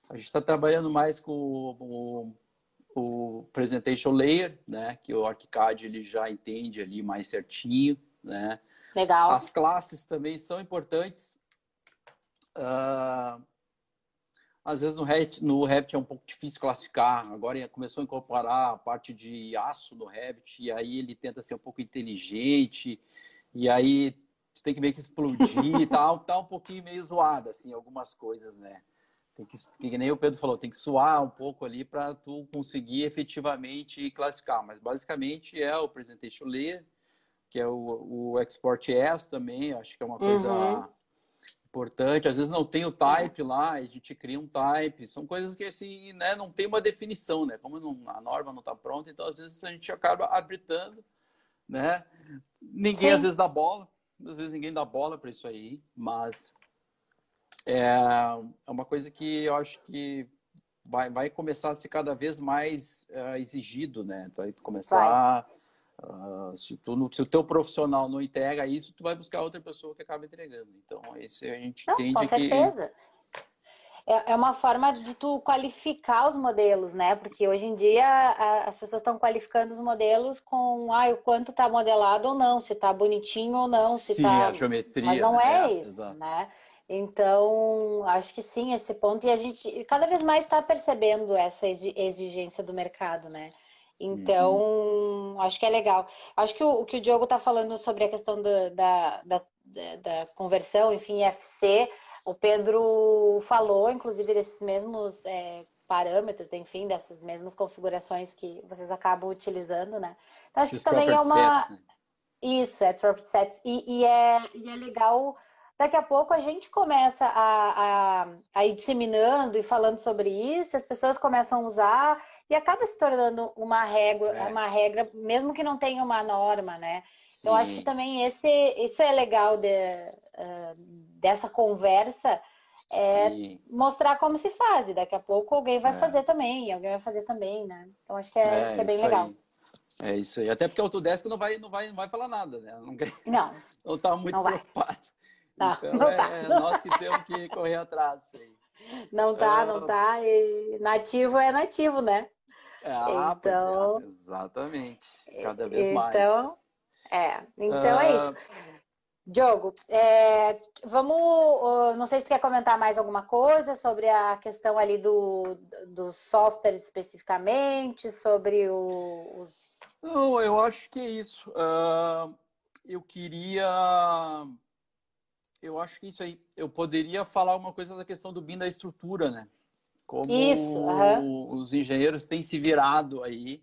B: A gente está trabalhando mais com o, o, o, Presentation Layer, né? Que o ArchiCAD ele já entende ali mais certinho, né?
C: Legal.
B: As classes também são importantes. Uh, às vezes no Revit, no Revit é um pouco difícil classificar. Agora começou a incorporar a parte de aço no Revit e aí ele tenta ser um pouco inteligente e aí você tem que meio que explodir e tal. Tá um pouquinho meio zoado, assim, algumas coisas, né? Tem que, que nem o Pedro falou, tem que suar um pouco ali para tu conseguir efetivamente classificar. Mas basicamente é o Presentation Layer, que é o, o Export S também, acho que é uma coisa uhum. importante. Às vezes não tem o type lá, a gente cria um type. São coisas que assim, né, não tem uma definição, né? Como não, a norma não está pronta, então às vezes a gente acaba arbitrando, né? Ninguém Sim. às vezes dá bola, às vezes ninguém dá bola para isso aí, mas é, é uma coisa que eu acho que vai, vai começar a ser cada vez mais uh, exigido, né? Vai começar. Uh, se, tu, se o teu profissional não entrega isso, tu vai buscar outra pessoa que acaba entregando. Então, esse a gente não, entende
C: com certeza. que. É, é uma forma de tu qualificar os modelos, né? Porque hoje em dia a, as pessoas estão qualificando os modelos com ah, o quanto está modelado ou não, se está bonitinho ou não, se
B: Sim,
C: tá...
B: a geometria.
C: Mas não né? é, é isso, exato. né? Então, acho que sim, esse ponto. E a gente cada vez mais está percebendo essa exigência do mercado, né? Então, uhum. acho que é legal. Acho que o, o que o Diogo está falando sobre a questão do, da, da, da, conversão, enfim, FC, o Pedro falou, inclusive, desses mesmos é, parâmetros, enfim, dessas mesmas configurações que vocês acabam utilizando, né? Então, acho que também é uma. Sets, né? Isso, é sets. E, e, é, e é legal daqui a pouco a gente começa a, a, a, ir disseminando e falando sobre isso, as pessoas começam a usar e acaba se tornando uma regra, é. uma regra, mesmo que não tenha uma norma, né? Sim. Eu acho que também esse, isso é legal de, uh, dessa conversa, é Sim. mostrar como se faz. E daqui a pouco alguém vai é. fazer também, alguém vai fazer também, né? Então acho que é, é que é bem legal. Aí.
B: É isso aí. Até porque o Autodesk não vai, não vai, não vai falar nada, né?
C: Não, não,
B: não tá muito preocupado. Tá, então não tá. é nós que temos que correr atrás. Aí.
C: Não tá, não tá. E nativo é nativo, né?
B: Ah, é, então, é, exatamente. Cada vez
C: mais. Então, é. Então é isso. Diogo, é, vamos. Não sei se tu quer comentar mais alguma coisa sobre a questão ali do, do software especificamente, sobre o, os.
B: Não, eu acho que é isso. Uh, eu queria eu acho que isso aí. Eu poderia falar uma coisa da questão do BIM da estrutura, né? Como isso, uhum. os engenheiros têm se virado aí.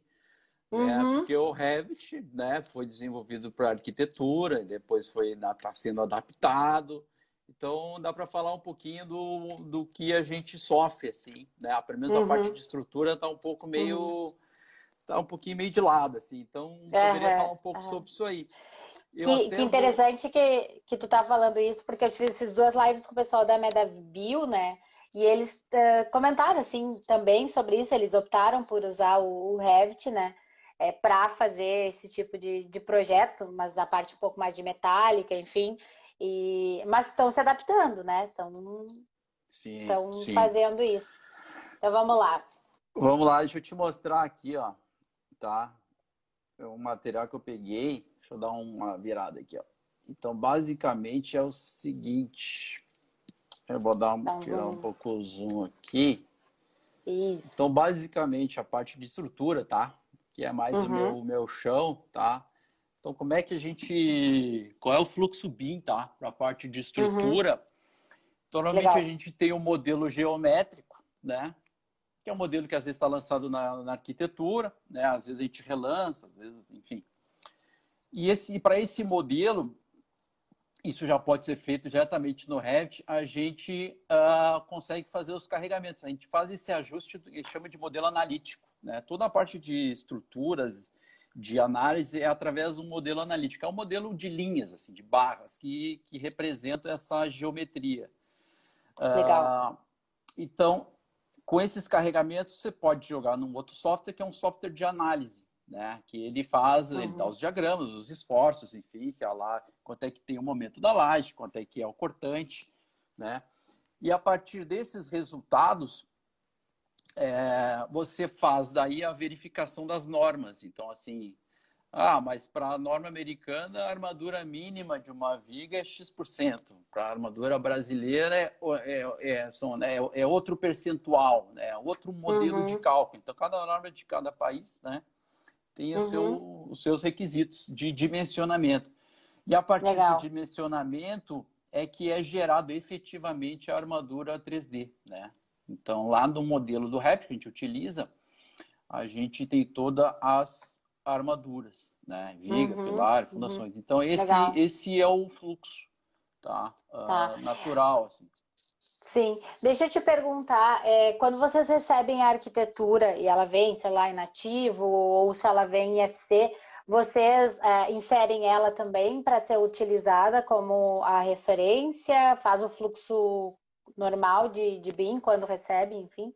B: Né? Uhum. Porque o Revit né, foi desenvolvido para arquitetura, depois foi está sendo adaptado. Então dá para falar um pouquinho do, do que a gente sofre, assim, né? Pelo menos uhum. a parte de estrutura está um pouco meio. Uhum. tá um pouquinho meio de lado, assim. Então, poderia falar um pouco sobre isso aí.
C: Que, que, interessante que, que tu tá falando isso, porque eu fiz, fiz duas lives com o pessoal da MetaBio, né? E eles uh, comentaram, assim, também sobre isso. Eles optaram por usar o, o Revit, né? É, para fazer esse tipo de, de projeto, mas a parte um pouco mais de metálica, enfim. E, mas estão se adaptando, né? Estão fazendo isso. Então vamos lá.
B: Vamos lá, deixa eu te mostrar aqui, ó. Tá? É um material que eu peguei. Deixa eu dar uma virada aqui, ó. Então, basicamente é o seguinte. Eu vou dar um, tirar um pouco o zoom aqui. Isso. Então, basicamente, a parte de estrutura, tá? Que é mais uhum. o meu, meu chão, tá? Então, como é que a gente. Qual é o fluxo BIM, tá? Para a parte de estrutura. Uhum. Então, normalmente Legal. a gente tem um modelo geométrico, né? Que é um modelo que às vezes está lançado na, na, arquitetura, né? Às vezes a gente relança, às vezes, enfim. E esse, para esse modelo, isso já pode ser feito diretamente no Revit, a gente uh, consegue fazer os carregamentos. A gente faz esse ajuste, que chama de modelo analítico. Né? Toda a parte de estruturas, de análise, é através do modelo analítico. É um modelo de linhas, assim, de barras, que, que representam essa geometria.
C: Legal. Uh,
B: então, com esses carregamentos, você pode jogar num outro software, que é um software de análise né? Que ele faz, uhum. ele dá os diagramas, os esforços, enfim, se é lá, quanto é que tem o momento da laje, quanto é que é o cortante, né? E a partir desses resultados, é, você faz daí a verificação das normas. Então, assim, ah, mas para a norma americana, a armadura mínima de uma viga é X%. Para a armadura brasileira é, é, é, são, né, é, outro percentual, né? outro modelo uhum. de cálculo. Então, cada norma de cada país, né? Tem uhum. seu, os seus requisitos de dimensionamento. E a partir Legal. do dimensionamento é que é gerado efetivamente a armadura 3D, né? Então, lá no modelo do Revit que a gente utiliza, a gente tem todas as armaduras, né? Viga, uhum, pilar, fundações. Uhum. Então, esse, esse é o fluxo, tá? tá. Uh, natural, assim.
C: Sim, deixa eu te perguntar, é, quando vocês recebem a arquitetura e ela vem, sei lá, em nativo ou se ela vem em IFC, vocês é, inserem ela também para ser utilizada como a referência, faz o fluxo normal de, de BIM quando recebe, enfim?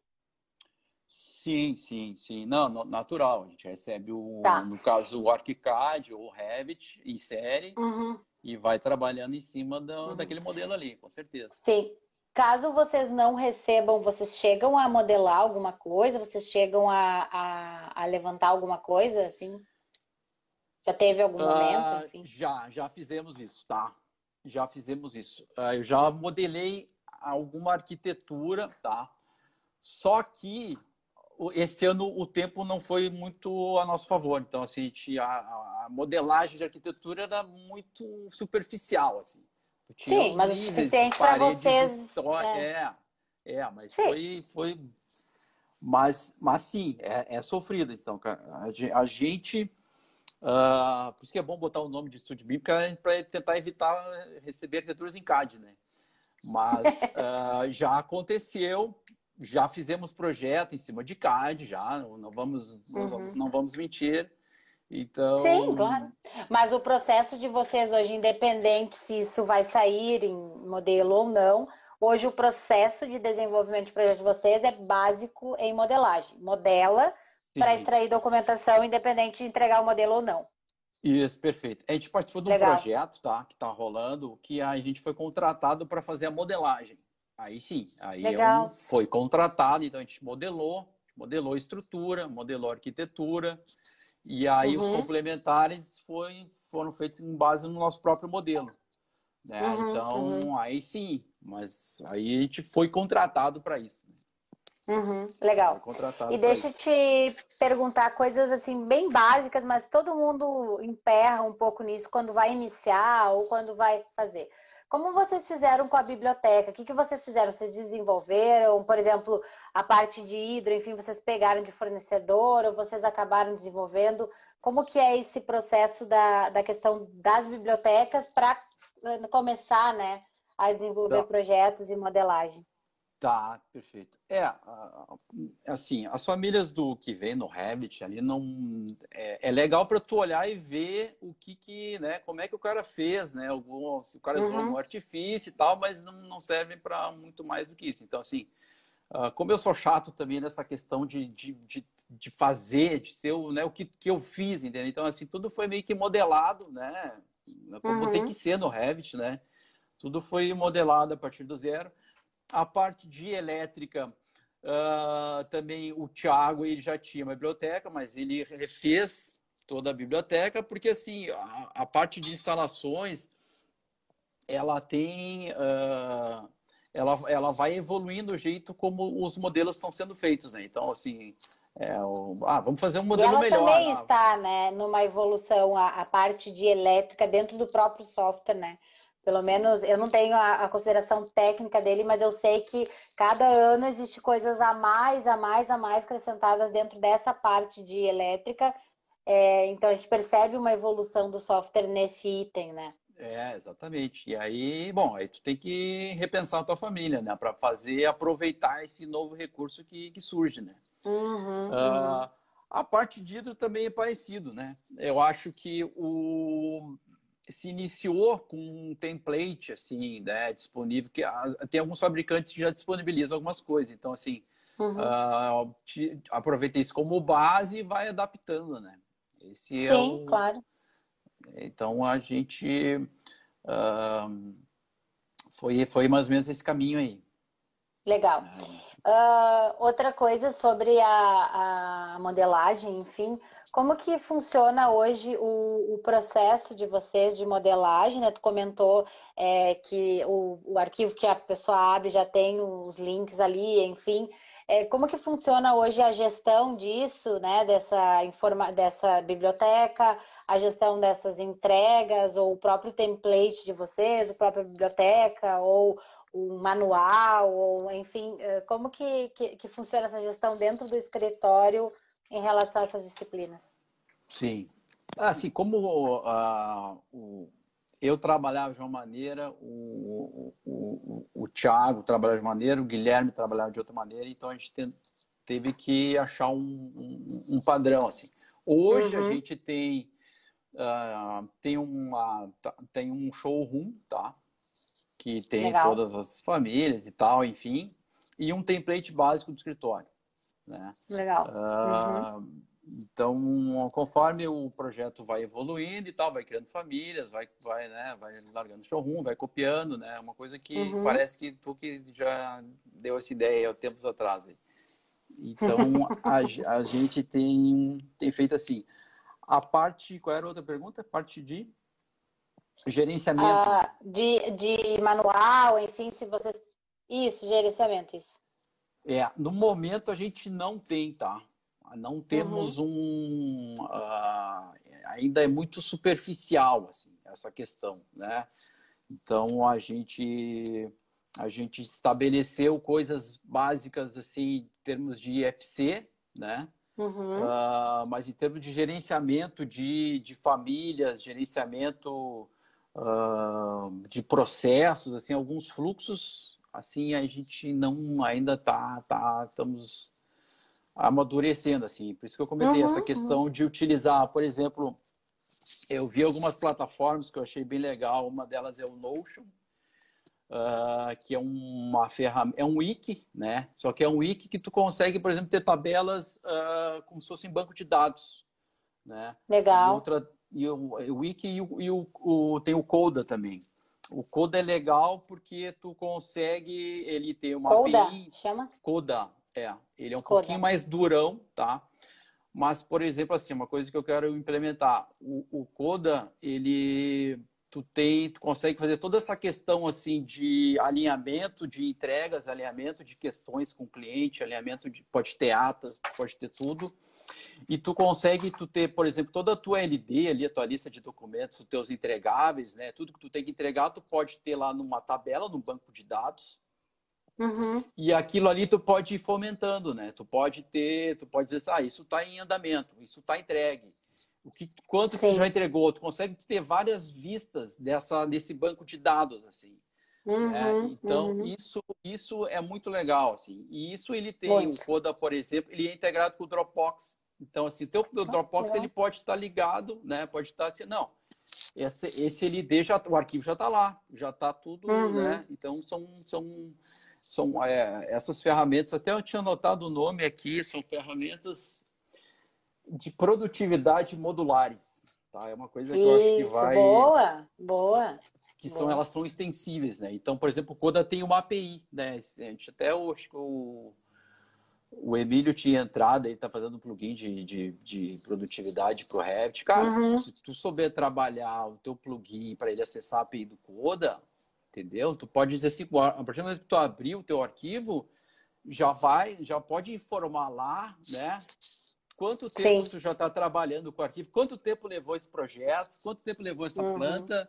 B: Sim, sim, sim. Não, natural. A gente recebe, o, tá. no caso, o ArchiCAD ou o Revit, insere uhum. e vai trabalhando em cima do, uhum. daquele modelo ali, com certeza.
C: Sim. Caso vocês não recebam, vocês chegam a modelar alguma coisa? Vocês chegam a, a, a levantar alguma coisa, assim? Já teve algum momento,
B: uh, enfim? Já, já fizemos isso, tá? Já fizemos isso. Uh, eu já modelei alguma arquitetura, tá? Só que esse ano o tempo não foi muito a nosso favor. Então, assim, a, a modelagem de arquitetura era muito superficial, assim.
C: Sim, mas o suficiente para vocês.
B: É. é, é, mas sim. foi, foi. Mas, mas sim, é, é sofrido. Então, a gente. Uh, por isso que é bom botar o nome de estúdio BIM, para tentar evitar receber arquiteturas em CAD, né? Mas uh, já aconteceu, já fizemos projeto em cima de CAD, já, não vamos, uhum. não vamos mentir. Então.
C: Sim, claro. Mas o processo de vocês hoje, independente se isso vai sair em modelo ou não, hoje o processo de desenvolvimento de projeto de vocês é básico em modelagem. Modela para extrair documentação, independente de entregar o modelo ou não.
B: Isso, perfeito. A gente participou de um Legal. projeto, tá? Que está rolando, que a gente foi contratado para fazer a modelagem. Aí sim, aí eu foi contratado, então a gente modelou, modelou estrutura, modelou arquitetura, e aí uhum. os complementares foi, foram feitos em base no nosso próprio modelo. Né? Uhum, então, uhum. aí sim, mas aí a gente foi contratado para isso.
C: Né? Uhum, legal. E deixa eu te perguntar coisas assim bem básicas, mas todo mundo emperra um pouco nisso quando vai iniciar ou quando vai fazer. Como vocês fizeram com a biblioteca? O que, que vocês fizeram? Vocês desenvolveram, por exemplo, a parte de hidro, enfim, vocês pegaram de fornecedor ou vocês acabaram desenvolvendo? Como que é esse processo da, da questão das bibliotecas para eh, começar né, a desenvolver projetos e modelagem?
B: Tá, perfeito. É, assim, as famílias do que vem no Revit ali não é, é legal para tu olhar e ver o que que, né, como é que o cara fez, né, algum, se o cara usou uhum. um artifício e tal, mas não, não serve para muito mais do que isso. Então, assim, uh, como eu sou chato também nessa questão de, de, de, de fazer, de ser o, né, o que, que eu fiz, entendeu? Então, assim, tudo foi meio que modelado, né, como uhum. tem que ser no Revit, né? Tudo foi modelado a partir do zero. A parte de elétrica, uh, também o Thiago ele já tinha uma biblioteca, mas ele refez toda a biblioteca, porque assim, a, a parte de instalações, ela tem... Uh, ela, ela vai evoluindo o jeito como os modelos estão sendo feitos, né? Então, assim, é, o, ah, vamos fazer um modelo
C: e ela
B: melhor.
C: também ah, está, né, numa evolução, a, a, parte de elétrica dentro do próprio software, né? Pelo menos eu não tenho a, a, consideração técnica dele, mas eu sei que cada ano existe coisas a mais, a mais, a mais acrescentadas dentro dessa parte de elétrica. É, então a gente percebe uma evolução do software nesse item, né?
B: É, exatamente. E aí, bom, aí tu tem que repensar a tua família, né? Para fazer aproveitar esse novo recurso que, que surge, né? Uhum, uh, uhum. A parte de hidro também é parecido, né? Eu acho que o se iniciou com um template assim, né, disponível que tem alguns fabricantes que já disponibilizam algumas coisas. Então assim, uhum. uh, te, aproveita isso como base e vai adaptando, né?
C: Esse é Sim, é o... claro.
B: Então a gente uh, foi foi mais ou menos esse caminho aí.
C: Legal. Uh, outra coisa sobre a, a, modelagem, enfim, como que funciona hoje o, o, processo de vocês de modelagem? Né? Tu comentou é, que o, o, arquivo que a pessoa abre já tem os links ali, enfim. É, como que funciona hoje a gestão disso, né? Dessa, informa dessa biblioteca, a gestão dessas entregas, ou o próprio template de vocês, a própria biblioteca, ou o manual, ou enfim, eh, como que, que, que, funciona essa gestão dentro do escritório em relação a essas disciplinas?
B: Sim. Assim, como uh, o, eu trabalhava de uma maneira, o, o, o, o Thiago trabalhava de uma maneira, o Guilherme trabalhava de outra maneira, então a gente tem, teve que achar um, um, um padrão, assim. Hoje uhum. a gente tem, uh, tem, uma, tá, tem um showroom, tá? que tem Legal. todas as famílias e tal, enfim, e um template básico do escritório. Né?
C: Legal. Uh, uhum.
B: Então, conforme o projeto vai evoluindo e tal, vai criando famílias, vai, vai, né, vai largando showroom, vai copiando, né? Uma coisa que uhum. parece que tu que já deu essa ideia há tempos atrás. Aí. Então, a, a gente tem, tem feito assim. A parte, qual era a outra pergunta? Parte de Gerenciamento. Ah,
C: de, de manual, enfim, se você. Isso, gerenciamento, isso.
B: É, no momento a gente não tem, tá? Não temos uhum. um. Uh, ainda é muito superficial, assim, essa questão, né? Então a gente a gente estabeleceu coisas básicas assim em termos de IFC, né? Uhum. Uh, mas em termos de gerenciamento de, de famílias, gerenciamento uh, de processos, assim, alguns fluxos, assim, a gente não ainda tá, tá estamos amadurecendo, assim. Por isso que eu comentei uhum, essa questão uhum. de utilizar, por exemplo, eu vi algumas plataformas que eu achei bem legal. Uma delas é o Notion, uh, que é uma ferramenta, é um wiki, né? Só que é um wiki que tu consegue, por exemplo, ter tabelas uh, como se fosse em banco de dados, né?
C: Legal.
B: E outra, e o, o Wiki e, o, e o, o, tem o Coda também. O Coda é legal porque tu consegue, ele tem uma
C: Coda, API, chama?
B: Coda, é. Ele é um pouquinho mais durão, tá? Mas, por exemplo, assim, uma coisa que eu quero implementar, o, o Coda, ele tu tem, tu consegue fazer toda essa questão assim de alinhamento de entregas, alinhamento de questões com o cliente, alinhamento de pode ter atas, pode ter tudo. E tu consegue tu ter, por exemplo, toda a tua LD ali, a tua lista de documentos, os teus entregáveis, né? Tudo que tu tem que entregar, tu pode ter lá numa tabela, no banco de dados. Uhum. E aquilo ali tu pode ir fomentando, né? Tu pode ter, tu pode dizer, assim, ah, isso está em andamento, isso está entregue. O que, quanto Sim. que tu já entregou? Tu consegue ter várias vistas dessa, desse banco de dados, assim. Uhum, né? Então, uhum. isso, isso é muito legal, assim. E isso ele tem, muito. o Coda, por exemplo, ele é integrado com o Dropbox. Então, assim, o teu o Dropbox, ele pode estar ligado, né? Pode estar assim, não, esse, esse ele deixa, o arquivo já está lá, já está tudo, uhum. né? Então, são, são, são é, essas ferramentas, até eu tinha anotado o nome aqui, são ferramentas de produtividade modulares, tá? É uma coisa que Isso, eu acho que vai...
C: boa, boa
B: que são elas são extensíveis, né? Então, por exemplo, o Coda tem uma API, né? A gente até o, acho que o, o Emílio tinha entrado e está fazendo um plugin de, de, de produtividade para o Revit. Cara, uhum. se tu souber trabalhar o teu plugin para ele acessar a API do Coda, entendeu? Tu pode dizer assim, a partir do momento que tu abrir o teu arquivo, já vai, já pode informar lá, né? Quanto tempo Sim. tu já está trabalhando com o arquivo, quanto tempo levou esse projeto, quanto tempo levou essa uhum. planta,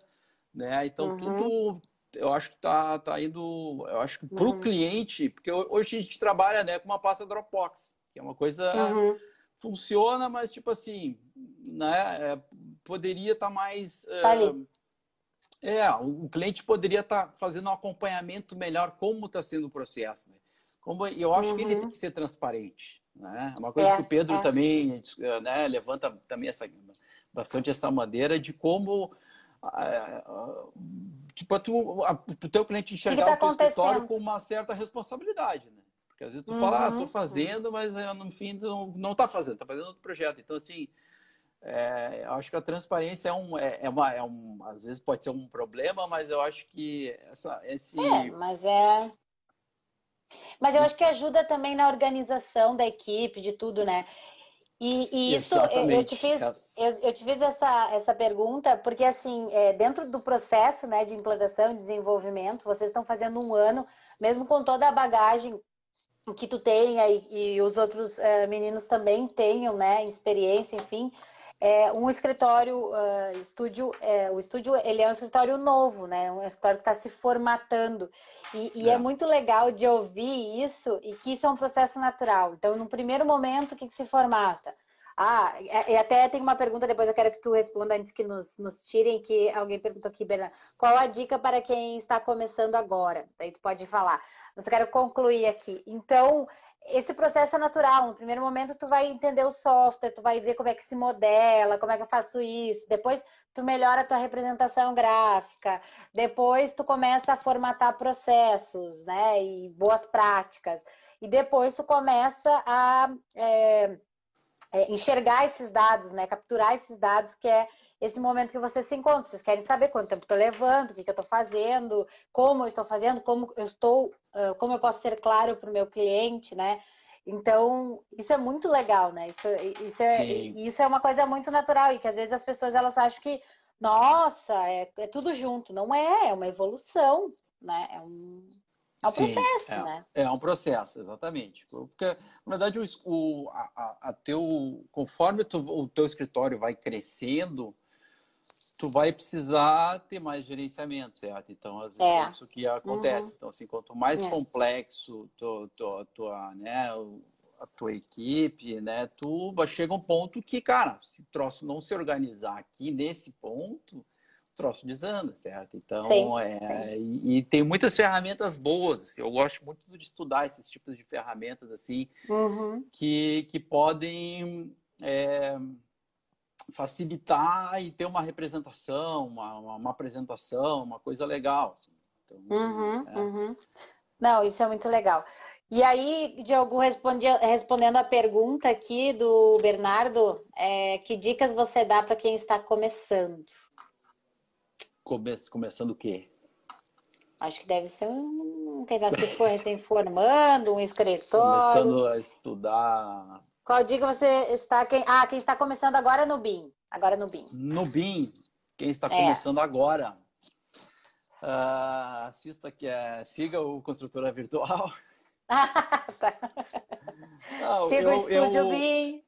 B: né? Então, uhum. tudo eu acho que tá, tá indo, eu acho que para o uhum. cliente, porque hoje a gente trabalha né, com uma pasta Dropbox, que é uma coisa uhum. funciona, mas tipo assim, né, é, poderia estar tá mais
C: tá
B: é, é, o cliente poderia estar tá fazendo um acompanhamento melhor como está sendo o processo, né? Como eu acho uhum. que ele uhum. tem que ser transparente, né? É uma coisa é, que o Pedro é. também né, levanta também essa bastante essa maneira de como tipo, tu, o teu cliente enxergar que que tá o teu escritório com uma certa responsabilidade, né? Porque às vezes tu uhum, fala, ah, tô uhum. fazendo, uhum. mas eh, no fim não, não tá fazendo, tá fazendo outro projeto. Então, assim, é, eu acho que a transparência é um, é, é, uma, é um, às vezes pode ser um problema, mas eu acho que essa, esse...
C: É, mas é... Mas eu acho que ajuda também na organização da equipe, de tudo, né? E, e isso, eu te fiz, eu, eu, te fiz essa, essa pergunta porque, assim, é, dentro do processo né, de implantação e desenvolvimento, vocês estão fazendo um ano, mesmo com toda a bagagem que tu tenha e, e os outros é, meninos também tenham, né, experiência, enfim, é um escritório, uh, estúdio, é, o estúdio ele é um escritório novo, né? Um escritório que está se formatando. E, e é. é. muito legal de ouvir isso e que isso é um processo natural. Então, no primeiro momento, o que, que se formata? Ah, e até tem uma pergunta, depois eu quero que tu responda antes que nos, nos tirem, que alguém perguntou aqui, Bernardo. Qual a dica para quem está começando agora? Daí tu pode falar. Mas eu quero concluir aqui. Então, esse processo é natural. No primeiro momento, tu vai entender o software, tu vai ver como é que se modela, como é que eu faço isso. Depois, tu melhora a tua representação gráfica. Depois, tu começa a formatar processos, né? E boas práticas. E depois, tu começa a é, é, enxergar esses dados, né? Capturar esses dados, que é esse momento que vocês se encontram. Vocês querem saber quanto tempo estou levando, o que, que eu estou fazendo, como eu estou fazendo, como eu estou, como eu posso ser claro para o meu cliente, né? Então, isso é muito legal, né? Isso, isso, é, isso é uma coisa muito natural e que às vezes as pessoas elas acham que, nossa, é, é tudo junto. Não é, é uma evolução, né? É um, é um Sim, processo,
B: é,
C: né?
B: É um processo, exatamente. Porque, na verdade, o, o a, a, teu, conforme tu, o teu escritório vai crescendo, tu vai precisar ter mais gerenciamento, certo? Então, às vezes, é. isso que acontece. Uhum. Então, assim, quanto mais é. complexo tu, tu, tua, né, a tua equipe, né, tu chega um ponto que, cara, se o troço não se organizar aqui nesse ponto, o troço desanda, certo? Então, sim, é, sim. E, e, tem muitas ferramentas boas. Eu gosto muito de estudar esses tipos de ferramentas, assim,
C: uhum.
B: que, que podem... É, facilitar e ter uma representação, uma, uma, uma apresentação, uma coisa legal. Assim. Então,
C: uhum, é. uhum. Não, isso é muito legal. E aí, Diogo, respondendo a pergunta aqui do Bernardo, é, que dicas você dá para quem está começando?
B: Come começando o quê?
C: Acho que deve ser um quem está se for recém-formando, um escritório.
B: Começando a estudar
C: qual dica você está? Quem, ah, quem está começando agora no BIM. Agora no BIM.
B: No BIM. Quem está é. começando agora. Uh, assista que é, siga o Construtora Virtual.
C: tá. Não, siga eu, o Estúdio eu, BIM.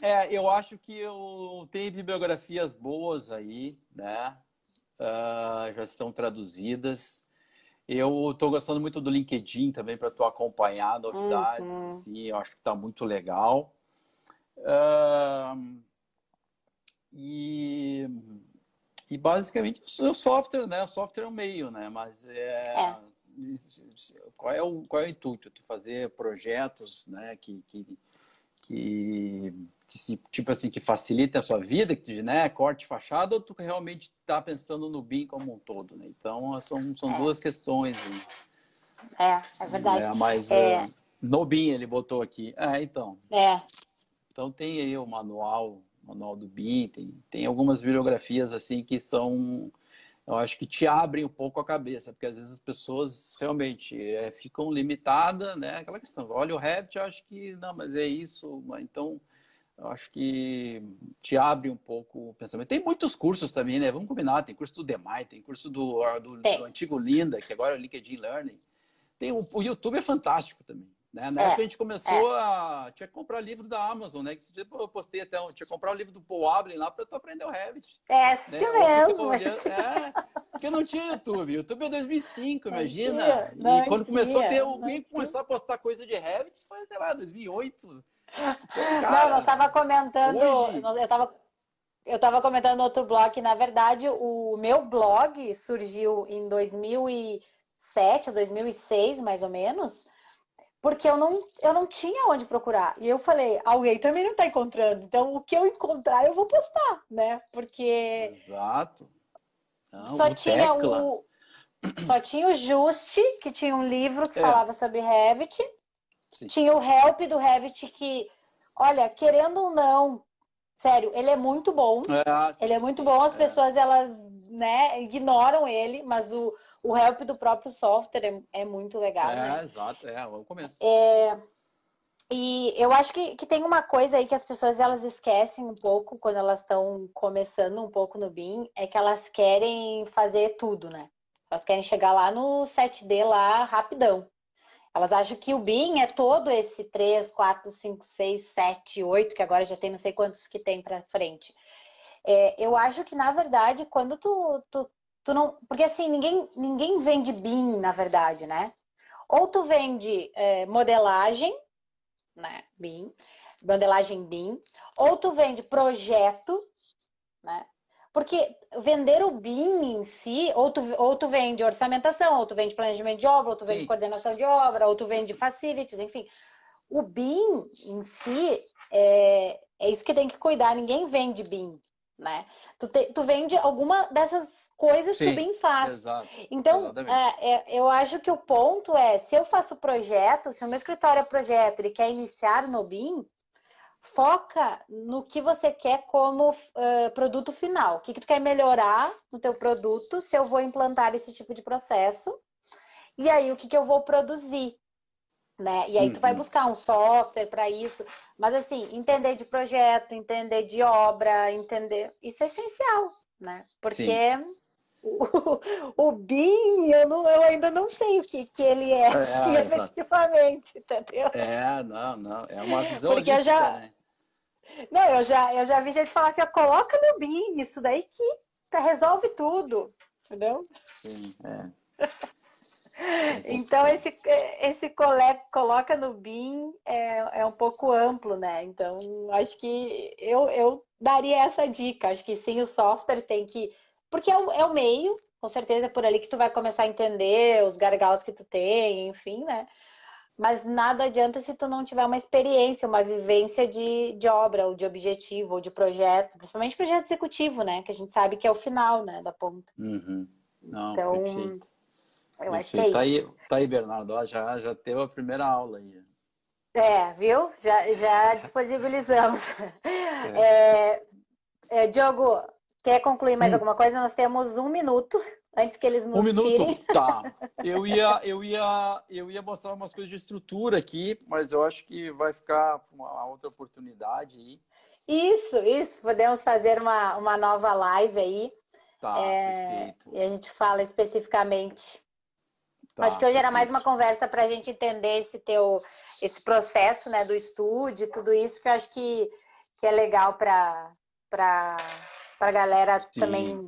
B: É, eu acho que eu tenho bibliografias boas aí, né? Uh, já estão traduzidas. Eu estou gostando muito do LinkedIn também para tu acompanhar novidades. Uhum. Assim, eu acho que está muito legal. Uh, e, e basicamente o software, né? O software é o meio, né? Mas é, é. Qual, é o, qual é o intuito? Tu fazer projetos né, que, que, que, que se, tipo assim, que facilitem a sua vida, que né, corte fachada, ou tu realmente está pensando no BIM como um todo, né? Então, são, são
C: é.
B: duas questões.
C: Né? É, é verdade. É,
B: mas é... no BIM ele botou aqui. É, então.
C: É.
B: Então tem aí o manual, manual do BIM, tem, tem algumas bibliografias assim que são eu acho que te abrem um pouco a cabeça, porque às vezes as pessoas realmente é, ficam limitadas, né? Aquela questão, olha o Revit, eu acho que não, mas é isso, então eu acho que te abre um pouco o pensamento. Tem muitos cursos também, né? Vamos combinar, tem curso do Demai, tem curso do, do, do antigo Linda, que agora é o LinkedIn Learning. Tem o, o YouTube é fantástico também. Né? Na é, época a gente começou é. a. Tinha que comprar livro da Amazon, né? Que eu postei até. Tinha que comprar o livro do Paul Ablin lá para tu aprender o Revit.
C: É, sim né? mesmo.
B: É, porque não tinha YouTube. YouTube é 2005, não imagina. Tinha, e quando tinha, começou a ter alguém começar a postar coisa de Revit, foi, sei lá, 2008.
C: Cara, não, eu estava comentando. Hoje... Eu estava eu estava comentando no outro blog, na verdade, o meu blog surgiu em 2007, 2006, mais ou menos porque eu não, eu não tinha onde procurar. E eu falei, alguém também não está encontrando. Então, o que eu encontrar, eu vou postar, né? Porque.
B: Exato.
C: Não, só tinha o. Só tinha o Juste, que tinha um livro que é. falava sobre Revit. Sim. Tinha o Help do Revit, que, olha, querendo ou não, sério, ele é muito bom. É, sim, ele é muito sim, bom, as é. pessoas elas né, ignoram ele, mas o, o help do próprio software é, é muito legal. É,
B: né? exato, é, o começo.
C: É, e eu acho que, que tem uma coisa aí que as pessoas elas esquecem um pouco quando elas estão começando um pouco no BIM, é que elas querem fazer tudo, né? Elas querem chegar lá no 7D lá rapidão. Elas acham que o BIM é todo esse 3, 4, 5, 6, 7, 8, que agora já tem não sei quantos que tem para frente. É, eu acho que, na verdade, quando tu, tu, tu não. Porque assim, ninguém, ninguém vende BIM, na verdade, né? Ou tu vende é, modelagem, né? BIM, modelagem BIM, ou tu vende projeto, né? Porque vender o BIM em si, ou tu, ou tu vende orçamentação, ou tu vende planejamento de obra, ou tu vende Sim. coordenação de obra, ou tu vende facilities, enfim. O BIM em si é, é isso que tem que cuidar, ninguém vende BIM né? Tu, te, tu vende alguma dessas coisas Sim, que o BIM faz.
B: Exato,
C: então, é, é, eu acho que o ponto é, se eu faço projeto, se o meu escritório é projeto, ele quer iniciar no BIM, foca no que você quer como uh, produto final. O que, que tu quer melhorar no teu produto se eu vou implantar esse tipo de processo. E aí, o que, que eu vou produzir né? E aí tu vai uhum. buscar um software para isso, mas assim, entender de projeto, entender de obra, entender, isso é essencial, né? Porque o, o BIM, eu, não, eu ainda não sei o que, que ele é, é efetivamente, entendeu?
B: É, não, não, é uma visão Porque eu
C: já,
B: né?
C: Não, eu já, eu já vi gente falar assim, coloca no BIM, isso daí que resolve tudo, entendeu?
B: Sim, é.
C: Então, esse, esse cole, coloca no BIM é, é um pouco amplo, né? Então, acho que eu, eu daria essa dica. Acho que sim, o software tem que. Porque é o, é o meio, com certeza é por ali que tu vai começar a entender os gargalos que tu tem, enfim, né? Mas nada adianta se tu não tiver uma experiência, uma vivência de, de obra, ou de objetivo, ou de projeto, principalmente projeto executivo, né? Que a gente sabe que é o final, né, da ponta.
B: Uhum. Não, então, perfeito.
C: Eu acho que é
B: tá
C: isso.
B: Aí, tá aí, Bernardo. Ó, já, já teve a primeira aula aí.
C: É, viu? Já, já disponibilizamos. É. É, é, Diogo, quer concluir mais hum. alguma coisa? Nós temos um minuto antes que eles nos
B: um minuto?
C: tirem.
B: Tá. Eu ia, eu, ia, eu ia mostrar umas coisas de estrutura aqui, mas eu acho que vai ficar uma outra oportunidade aí.
C: Isso, isso. Podemos fazer uma, uma nova live aí.
B: Tá, é, perfeito.
C: E a gente fala especificamente Tá, Acho que hoje era mais uma conversa para a gente entender esse teu esse processo né, do estúdio, tudo isso, que eu acho que, que é legal para a galera Sim. também.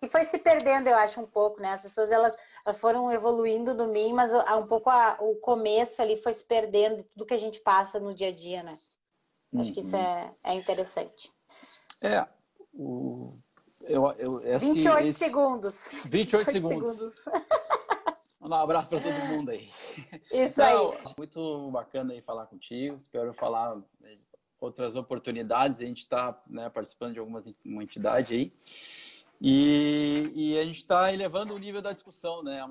C: Que foi se perdendo, eu acho, um pouco, né? As pessoas elas, elas foram evoluindo do mim, mas um pouco a, o começo ali foi se perdendo de tudo que a gente passa no dia a dia, né? Acho que isso uhum. é, é interessante.
B: É, o, Eu, eu, esse,
C: 28
B: esse...
C: segundos.
B: 28, 28 segundos. segundos. Mandar um abraço para todo mundo aí.
C: Isso Não, aí.
B: Muito bacana aí falar contigo. Espero falar outras oportunidades. A gente está né, participando de uma entidade aí. E, e a gente está elevando o nível da discussão, né?